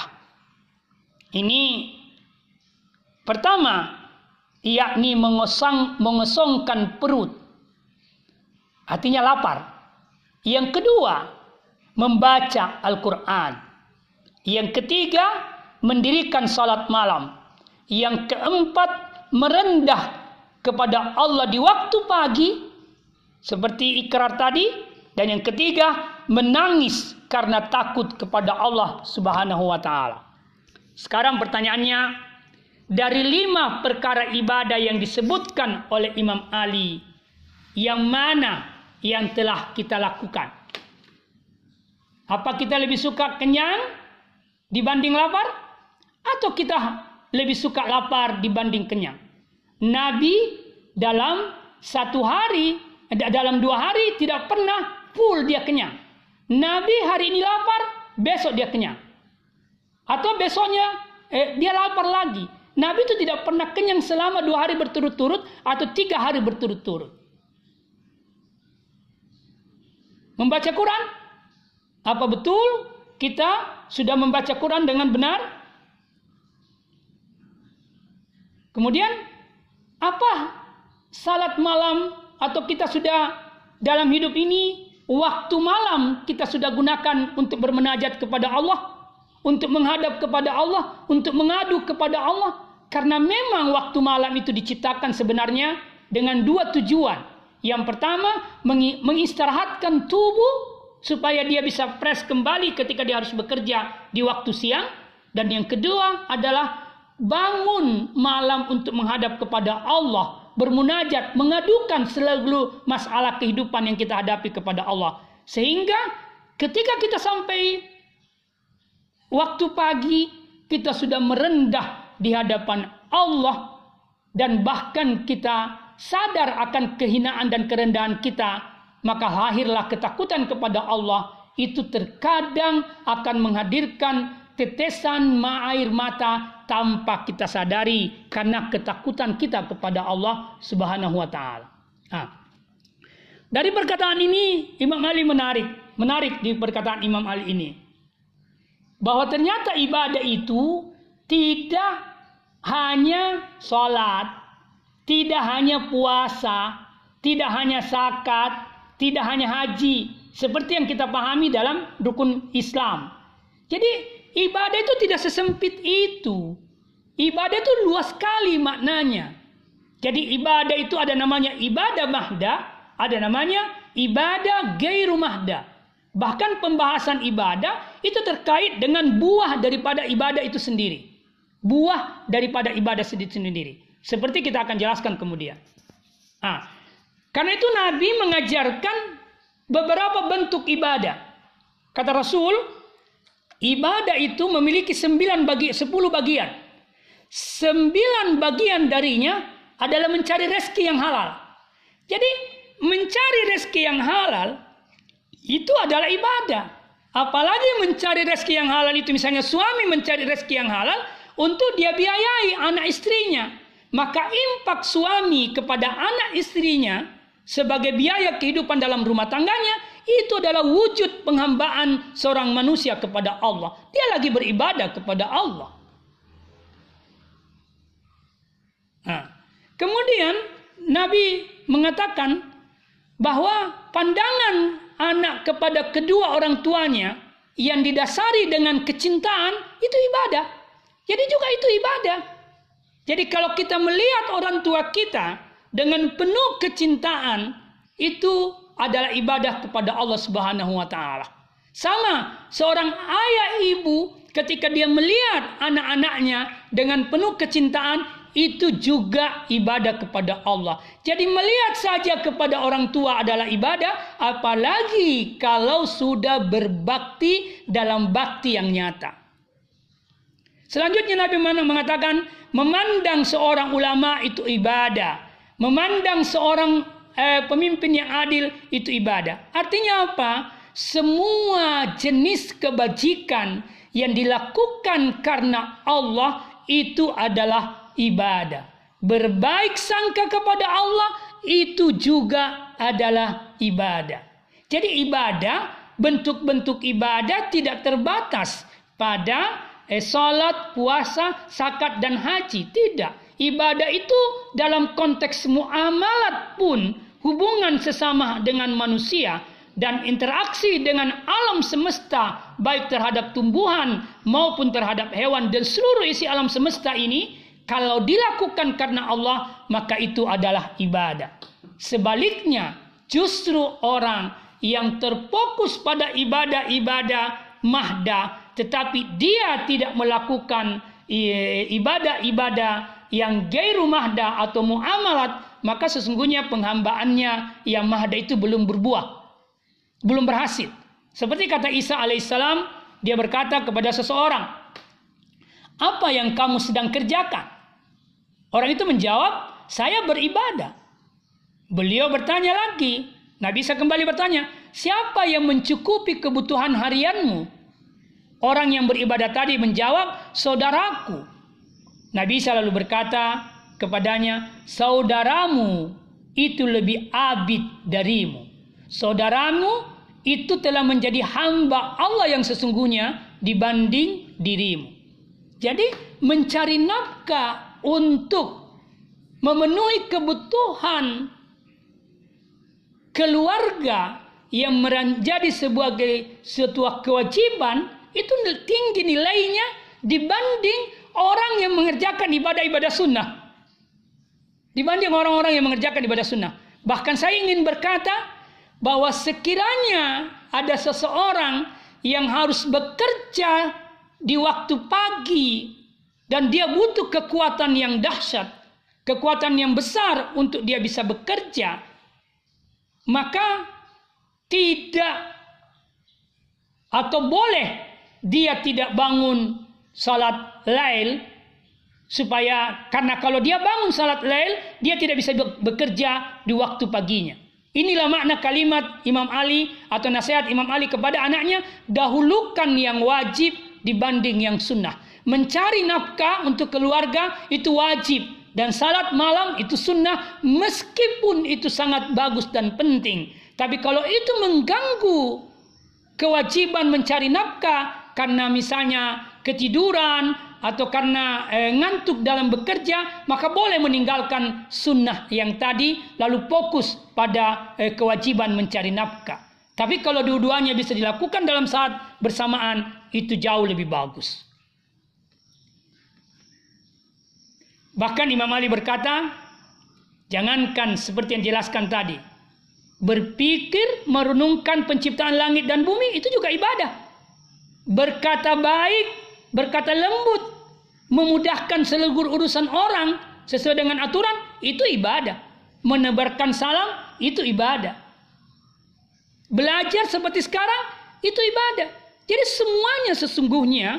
Ini Pertama, yakni mengosong, mengosongkan perut. Artinya lapar. Yang kedua, membaca Al-Quran. Yang ketiga, mendirikan salat malam. Yang keempat, merendah kepada Allah di waktu pagi, seperti ikrar tadi. Dan yang ketiga, menangis karena takut kepada Allah Subhanahu wa Ta'ala. Sekarang pertanyaannya, dari lima perkara ibadah yang disebutkan oleh Imam Ali, yang mana yang telah kita lakukan? Apa kita lebih suka kenyang dibanding lapar? Atau kita lebih suka lapar dibanding kenyang? Nabi dalam satu hari, dalam dua hari tidak pernah full dia kenyang. Nabi hari ini lapar, besok dia kenyang. Atau besoknya eh, dia lapar lagi. Nabi itu tidak pernah kenyang selama dua hari berturut-turut atau tiga hari berturut-turut. Membaca Quran, apa betul kita sudah membaca Quran dengan benar? Kemudian apa salat malam atau kita sudah dalam hidup ini waktu malam kita sudah gunakan untuk bermenajat kepada Allah, untuk menghadap kepada Allah, untuk mengadu kepada Allah. Karena memang waktu malam itu diciptakan sebenarnya dengan dua tujuan. Yang pertama, mengistirahatkan tubuh supaya dia bisa fresh kembali ketika dia harus bekerja di waktu siang. Dan yang kedua adalah bangun malam untuk menghadap kepada Allah, bermunajat, mengadukan seluruh masalah kehidupan yang kita hadapi kepada Allah. Sehingga ketika kita sampai waktu pagi, kita sudah merendah di hadapan Allah dan bahkan kita sadar akan kehinaan dan kerendahan kita, maka lahirlah ketakutan kepada Allah. Itu terkadang akan menghadirkan tetesan air mata tanpa kita sadari karena ketakutan kita kepada Allah Subhanahu wa taala. Dari perkataan ini Imam Ali menarik, menarik di perkataan Imam Ali ini bahwa ternyata ibadah itu tidak hanya sholat, tidak hanya puasa, tidak hanya zakat, tidak hanya haji, seperti yang kita pahami dalam rukun Islam. Jadi ibadah itu tidak sesempit itu. Ibadah itu luas sekali maknanya. Jadi ibadah itu ada namanya ibadah mahda, ada namanya ibadah gairu mahda. Bahkan pembahasan ibadah itu terkait dengan buah daripada ibadah itu sendiri. Buah daripada ibadah sendiri. Seperti kita akan jelaskan kemudian. Nah, karena itu Nabi mengajarkan beberapa bentuk ibadah. Kata Rasul, ibadah itu memiliki sembilan bagi sepuluh bagian. Sembilan bagian darinya adalah mencari rezeki yang halal. Jadi mencari rezeki yang halal itu adalah ibadah. Apalagi mencari rezeki yang halal itu misalnya suami mencari rezeki yang halal untuk dia biayai anak istrinya maka impak suami kepada anak istrinya sebagai biaya kehidupan dalam rumah tangganya itu adalah wujud penghambaan seorang manusia kepada Allah. Dia lagi beribadah kepada Allah. Nah, kemudian Nabi mengatakan bahwa pandangan anak kepada kedua orang tuanya yang didasari dengan kecintaan itu ibadah. Jadi juga itu ibadah. Jadi kalau kita melihat orang tua kita dengan penuh kecintaan, itu adalah ibadah kepada Allah Subhanahu wa taala. Sama seorang ayah ibu ketika dia melihat anak-anaknya dengan penuh kecintaan itu juga ibadah kepada Allah. Jadi melihat saja kepada orang tua adalah ibadah, apalagi kalau sudah berbakti dalam bakti yang nyata. Selanjutnya Nabi mengatakan memandang seorang ulama itu ibadah. Memandang seorang eh, pemimpin yang adil itu ibadah. Artinya apa? Semua jenis kebajikan yang dilakukan karena Allah itu adalah ibadah. Berbaik sangka kepada Allah itu juga adalah ibadah. Jadi ibadah, bentuk-bentuk ibadah tidak terbatas pada eh, salat, puasa, zakat dan haji. Tidak. Ibadah itu dalam konteks muamalat pun hubungan sesama dengan manusia dan interaksi dengan alam semesta baik terhadap tumbuhan maupun terhadap hewan dan seluruh isi alam semesta ini kalau dilakukan karena Allah maka itu adalah ibadah. Sebaliknya justru orang yang terfokus pada ibadah-ibadah mahda tetapi dia tidak melakukan ibadah-ibadah yang gairu mahda atau muamalat, maka sesungguhnya penghambaannya yang mahda itu belum berbuah, belum berhasil. Seperti kata Isa alaihissalam, dia berkata kepada seseorang, apa yang kamu sedang kerjakan? Orang itu menjawab, saya beribadah. Beliau bertanya lagi, Nabi Isa kembali bertanya, siapa yang mencukupi kebutuhan harianmu? Orang yang beribadah tadi menjawab, saudaraku. Nabi selalu berkata kepadanya, saudaramu itu lebih abid darimu. Saudaramu itu telah menjadi hamba Allah yang sesungguhnya dibanding dirimu. Jadi mencari nafkah untuk memenuhi kebutuhan keluarga yang menjadi sebagai sebuah kewajiban itu tinggi nilainya dibanding orang yang mengerjakan ibadah-ibadah sunnah. Dibanding orang-orang yang mengerjakan ibadah sunnah. Bahkan saya ingin berkata bahwa sekiranya ada seseorang yang harus bekerja di waktu pagi dan dia butuh kekuatan yang dahsyat, kekuatan yang besar untuk dia bisa bekerja, maka tidak atau boleh dia tidak bangun salat lail supaya karena kalau dia bangun salat lail dia tidak bisa bekerja di waktu paginya. Inilah makna kalimat Imam Ali atau nasihat Imam Ali kepada anaknya dahulukan yang wajib dibanding yang sunnah. Mencari nafkah untuk keluarga itu wajib dan salat malam itu sunnah meskipun itu sangat bagus dan penting. Tapi kalau itu mengganggu kewajiban mencari nafkah karena misalnya ketiduran atau karena eh, ngantuk dalam bekerja, maka boleh meninggalkan sunnah yang tadi lalu fokus pada eh, kewajiban mencari nafkah. Tapi kalau dua-duanya bisa dilakukan dalam saat bersamaan, itu jauh lebih bagus. Bahkan Imam Ali berkata, jangankan seperti yang dijelaskan tadi, berpikir merenungkan penciptaan langit dan bumi itu juga ibadah. Berkata baik, berkata lembut, memudahkan seluruh urusan orang sesuai dengan aturan itu ibadah. Menebarkan salam itu ibadah. Belajar seperti sekarang itu ibadah. Jadi semuanya sesungguhnya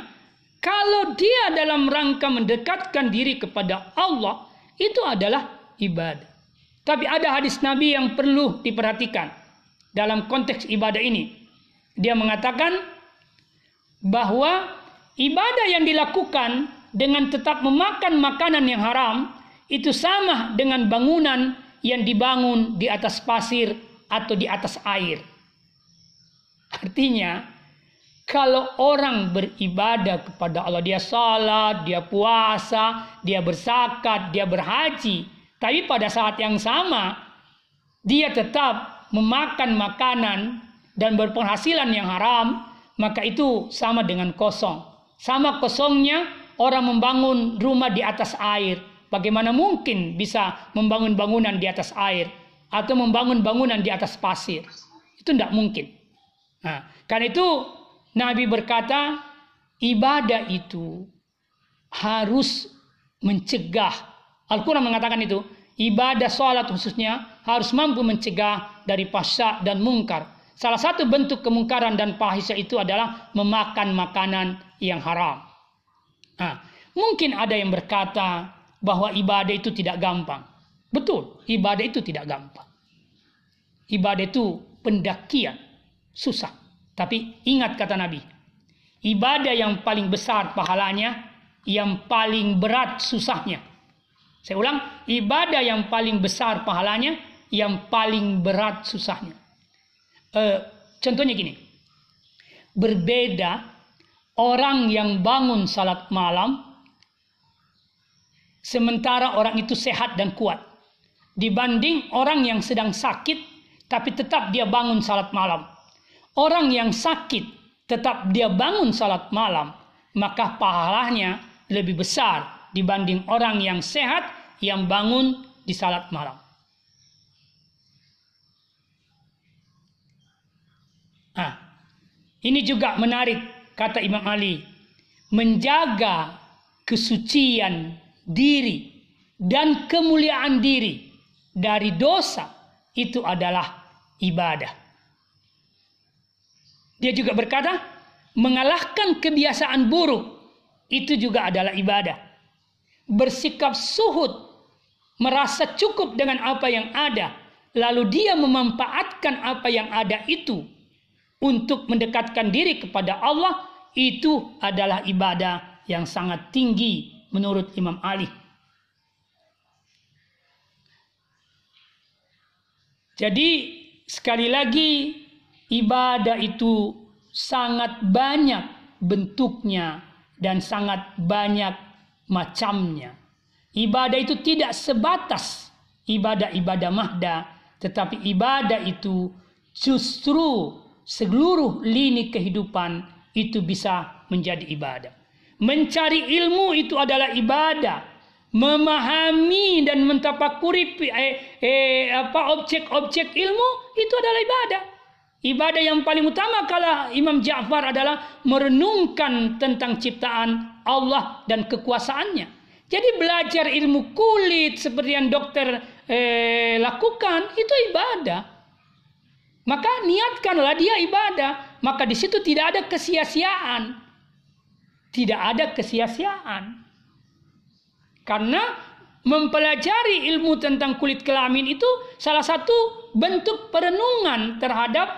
kalau dia dalam rangka mendekatkan diri kepada Allah itu adalah ibadah. Tapi ada hadis Nabi yang perlu diperhatikan dalam konteks ibadah ini. Dia mengatakan bahwa ibadah yang dilakukan dengan tetap memakan makanan yang haram itu sama dengan bangunan yang dibangun di atas pasir atau di atas air. Artinya, kalau orang beribadah kepada Allah, dia salat, dia puasa, dia bersakat, dia berhaji, tapi pada saat yang sama dia tetap memakan makanan dan berpenghasilan yang haram, maka itu sama dengan kosong. Sama kosongnya orang membangun rumah di atas air. Bagaimana mungkin bisa membangun bangunan di atas air atau membangun bangunan di atas pasir? Itu tidak mungkin. Nah, karena itu Nabi berkata, ibadah itu harus mencegah. Al-Quran mengatakan itu, ibadah sholat khususnya harus mampu mencegah dari pasya dan mungkar. Salah satu bentuk kemungkaran dan fahisya itu adalah memakan makanan yang haram. Nah, mungkin ada yang berkata bahwa ibadah itu tidak gampang. Betul, ibadah itu tidak gampang. Ibadah itu pendakian, susah. Tapi ingat kata Nabi, ibadah yang paling besar pahalanya, yang paling berat susahnya. Saya ulang, ibadah yang paling besar pahalanya, yang paling berat susahnya. Uh, contohnya gini, berbeda orang yang bangun salat malam sementara orang itu sehat dan kuat dibanding orang yang sedang sakit tapi tetap dia bangun salat malam. Orang yang sakit tetap dia bangun salat malam, maka pahalanya lebih besar dibanding orang yang sehat yang bangun di salat malam. Ah, ini juga menarik kata Imam Ali, menjaga kesucian diri dan kemuliaan diri dari dosa itu adalah ibadah. Dia juga berkata, mengalahkan kebiasaan buruk itu juga adalah ibadah. Bersikap suhud, merasa cukup dengan apa yang ada, lalu dia memanfaatkan apa yang ada itu untuk mendekatkan diri kepada Allah itu adalah ibadah yang sangat tinggi menurut Imam Ali. Jadi sekali lagi ibadah itu sangat banyak bentuknya dan sangat banyak macamnya. Ibadah itu tidak sebatas ibadah-ibadah mahda, tetapi ibadah itu justru seluruh lini kehidupan itu bisa menjadi ibadah. Mencari ilmu itu adalah ibadah. Memahami dan mentapakuri eh, eh, apa objek-objek ilmu itu adalah ibadah. Ibadah yang paling utama kalau Imam Ja'far adalah merenungkan tentang ciptaan Allah dan kekuasaannya. Jadi belajar ilmu kulit seperti yang dokter eh, lakukan itu ibadah. Maka niatkanlah dia ibadah. Maka di situ tidak ada kesia-siaan. Tidak ada kesia-siaan. Karena mempelajari ilmu tentang kulit kelamin itu salah satu bentuk perenungan terhadap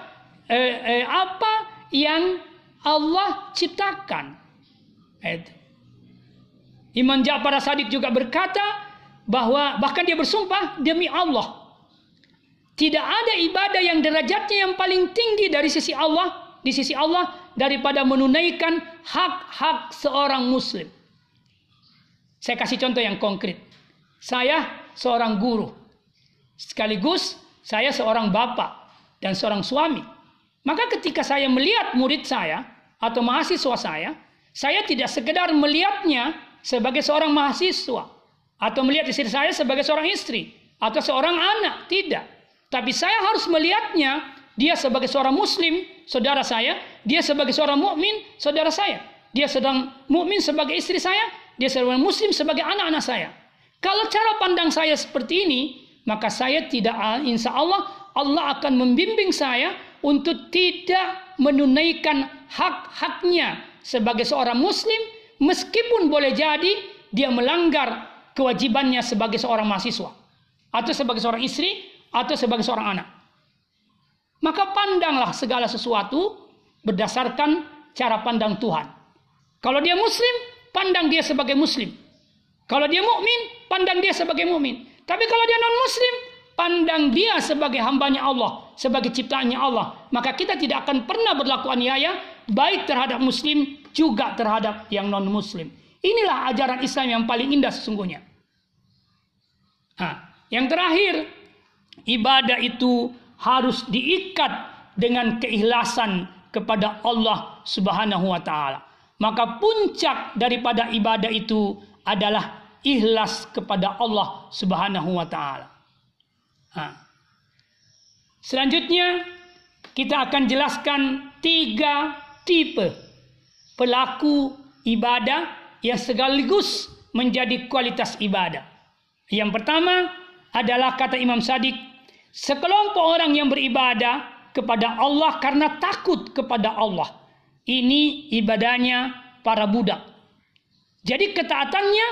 eh, eh, apa yang Allah ciptakan. Itu. Imam Ja'far Sadiq juga berkata bahwa bahkan dia bersumpah demi Allah tidak ada ibadah yang derajatnya yang paling tinggi dari sisi Allah di sisi Allah daripada menunaikan hak-hak seorang muslim. Saya kasih contoh yang konkret. Saya seorang guru. Sekaligus saya seorang bapak dan seorang suami. Maka ketika saya melihat murid saya atau mahasiswa saya, saya tidak sekedar melihatnya sebagai seorang mahasiswa atau melihat istri saya sebagai seorang istri atau seorang anak, tidak. Tapi saya harus melihatnya dia sebagai seorang muslim, saudara saya, dia sebagai seorang mukmin, saudara saya. Dia sedang mukmin sebagai istri saya, dia seorang muslim sebagai anak-anak saya. Kalau cara pandang saya seperti ini, maka saya tidak insya Allah Allah akan membimbing saya untuk tidak menunaikan hak-haknya sebagai seorang muslim meskipun boleh jadi dia melanggar kewajibannya sebagai seorang mahasiswa atau sebagai seorang istri atau sebagai seorang anak. Maka pandanglah segala sesuatu berdasarkan cara pandang Tuhan. Kalau dia muslim, pandang dia sebagai muslim. Kalau dia mukmin, pandang dia sebagai mukmin. Tapi kalau dia non muslim, pandang dia sebagai hambanya Allah, sebagai ciptaannya Allah. Maka kita tidak akan pernah berlaku aniaya baik terhadap muslim juga terhadap yang non-muslim. Inilah ajaran Islam yang paling indah sesungguhnya. Nah, yang terakhir, ibadah itu harus diikat dengan keikhlasan kepada Allah Subhanahu wa taala. Maka puncak daripada ibadah itu adalah ikhlas kepada Allah Subhanahu wa taala. Selanjutnya kita akan jelaskan tiga tipe pelaku ibadah yang sekaligus menjadi kualitas ibadah. Yang pertama adalah kata Imam Sadiq, sekelompok orang yang beribadah kepada Allah karena takut kepada Allah. Ini ibadahnya para budak. Jadi ketaatannya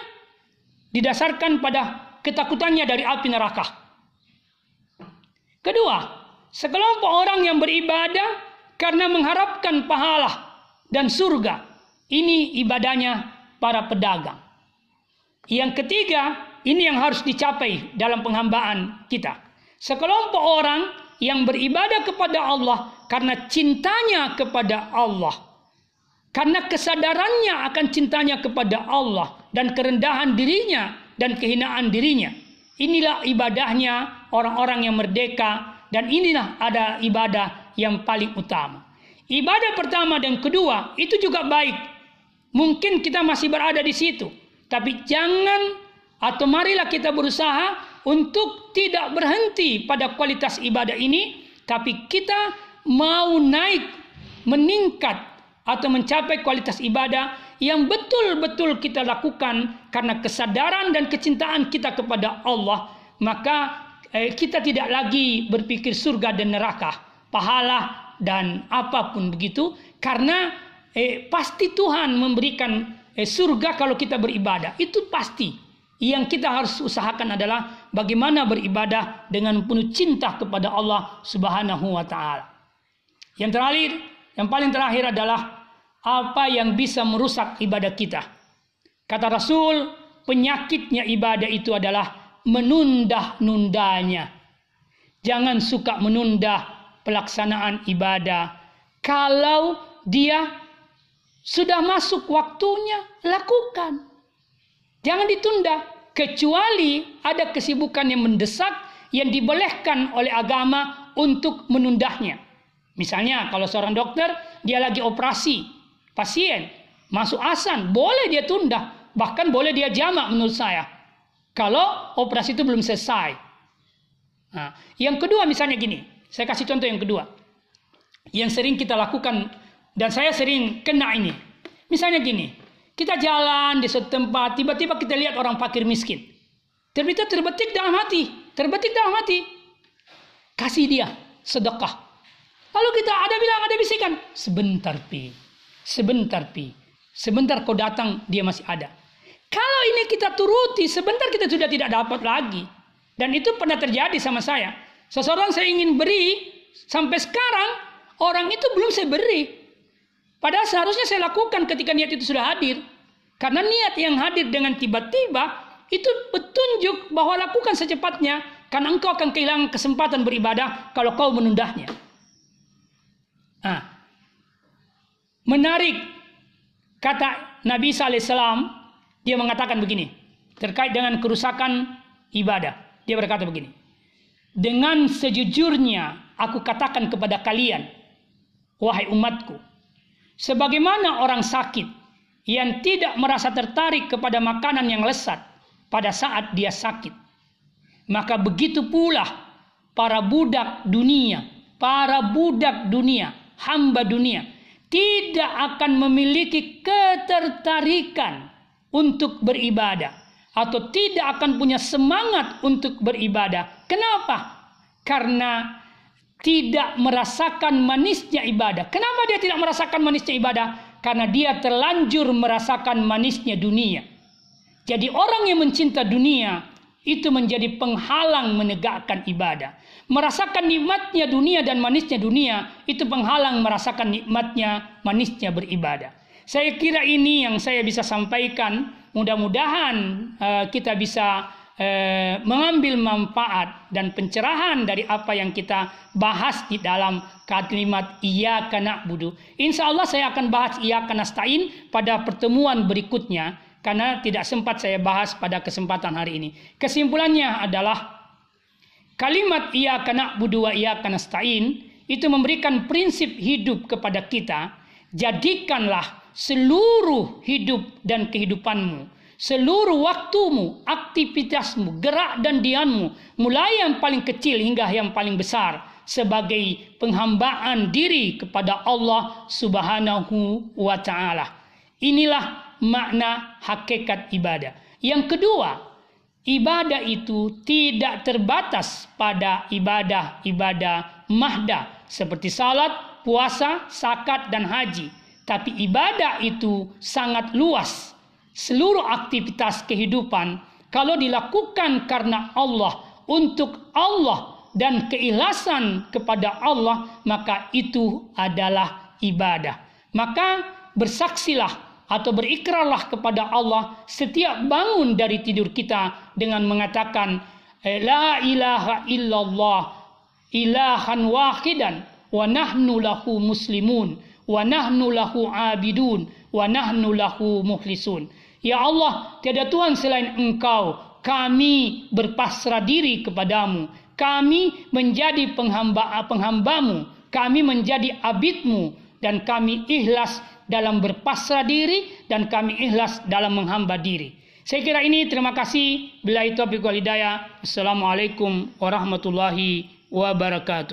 didasarkan pada ketakutannya dari api neraka. Kedua, sekelompok orang yang beribadah karena mengharapkan pahala dan surga. Ini ibadahnya para pedagang. Yang ketiga, ini yang harus dicapai dalam penghambaan kita. Sekelompok orang yang beribadah kepada Allah karena cintanya kepada Allah. Karena kesadarannya akan cintanya kepada Allah dan kerendahan dirinya dan kehinaan dirinya. Inilah ibadahnya orang-orang yang merdeka dan inilah ada ibadah yang paling utama. Ibadah pertama dan kedua itu juga baik. Mungkin kita masih berada di situ, tapi jangan atau marilah kita berusaha untuk tidak berhenti pada kualitas ibadah ini, tapi kita mau naik, meningkat atau mencapai kualitas ibadah yang betul-betul kita lakukan karena kesadaran dan kecintaan kita kepada Allah, maka eh, kita tidak lagi berpikir surga dan neraka, pahala dan apa pun begitu karena eh, pasti Tuhan memberikan eh, surga kalau kita beribadah. Itu pasti yang kita harus usahakan adalah bagaimana beribadah dengan penuh cinta kepada Allah Subhanahu wa taala. Yang terakhir, yang paling terakhir adalah apa yang bisa merusak ibadah kita. Kata Rasul, penyakitnya ibadah itu adalah menunda-nundanya. Jangan suka menunda pelaksanaan ibadah. Kalau dia sudah masuk waktunya, lakukan. Jangan ditunda. kecuali ada kesibukan yang mendesak yang dibolehkan oleh agama untuk menundahnya. Misalnya kalau seorang dokter dia lagi operasi pasien masuk asan boleh dia tunda bahkan boleh dia jamak menurut saya kalau operasi itu belum selesai. Nah, yang kedua misalnya gini, saya kasih contoh yang kedua. Yang sering kita lakukan dan saya sering kena ini. Misalnya gini, kita jalan di suatu tempat, tiba-tiba kita lihat orang fakir miskin. Terbetik terbetik dalam hati, terbetik dalam hati. Kasih dia sedekah. Lalu kita ada bilang, ada bisikan. Sebentar pi, sebentar pi. Sebentar kau datang, dia masih ada. Kalau ini kita turuti, sebentar kita sudah tidak dapat lagi. Dan itu pernah terjadi sama saya. Seseorang saya ingin beri, sampai sekarang orang itu belum saya beri. Padahal seharusnya saya lakukan ketika niat itu sudah hadir. Karena niat yang hadir dengan tiba-tiba itu petunjuk bahwa lakukan secepatnya karena engkau akan kehilangan kesempatan beribadah kalau kau menundahnya. Nah, menarik kata Nabi SAW dia mengatakan begini terkait dengan kerusakan ibadah. Dia berkata begini. Dengan sejujurnya aku katakan kepada kalian, wahai umatku, Sebagaimana orang sakit yang tidak merasa tertarik kepada makanan yang lesat pada saat dia sakit. Maka begitu pula para budak dunia, para budak dunia, hamba dunia tidak akan memiliki ketertarikan untuk beribadah atau tidak akan punya semangat untuk beribadah. Kenapa? Karena tidak merasakan manisnya ibadah. Kenapa dia tidak merasakan manisnya ibadah? Karena dia terlanjur merasakan manisnya dunia. Jadi orang yang mencinta dunia itu menjadi penghalang menegakkan ibadah. Merasakan nikmatnya dunia dan manisnya dunia itu penghalang merasakan nikmatnya manisnya beribadah. Saya kira ini yang saya bisa sampaikan. Mudah-mudahan uh, kita bisa eh, mengambil manfaat dan pencerahan dari apa yang kita bahas di dalam kalimat iya kena budu. Insya Allah saya akan bahas iya kena stain pada pertemuan berikutnya karena tidak sempat saya bahas pada kesempatan hari ini. Kesimpulannya adalah kalimat iya kena budu wa iya kena stain itu memberikan prinsip hidup kepada kita. Jadikanlah seluruh hidup dan kehidupanmu seluruh waktumu, aktivitasmu, gerak dan dianmu, mulai yang paling kecil hingga yang paling besar sebagai penghambaan diri kepada Allah Subhanahu wa taala. Inilah makna hakikat ibadah. Yang kedua, ibadah itu tidak terbatas pada ibadah-ibadah mahda seperti salat, puasa, zakat dan haji. Tapi ibadah itu sangat luas seluruh aktivitas kehidupan kalau dilakukan karena Allah untuk Allah dan keikhlasan kepada Allah maka itu adalah ibadah. Maka bersaksilah atau berikrarlah kepada Allah setiap bangun dari tidur kita dengan mengatakan la ilaha illallah ilahan wahidan wa nahnu lahu muslimun wa nahnu lahu abidun wa nahnu lahu mukhlisun Ya Allah, tiada Tuhan selain Engkau. Kami berpasrah diri kepadamu. Kami menjadi penghamba penghambamu. Kami menjadi abidmu. Dan kami ikhlas dalam berpasrah diri. Dan kami ikhlas dalam menghamba diri. Saya kira ini terima kasih. Bila itu. Assalamualaikum warahmatullahi wabarakatuh.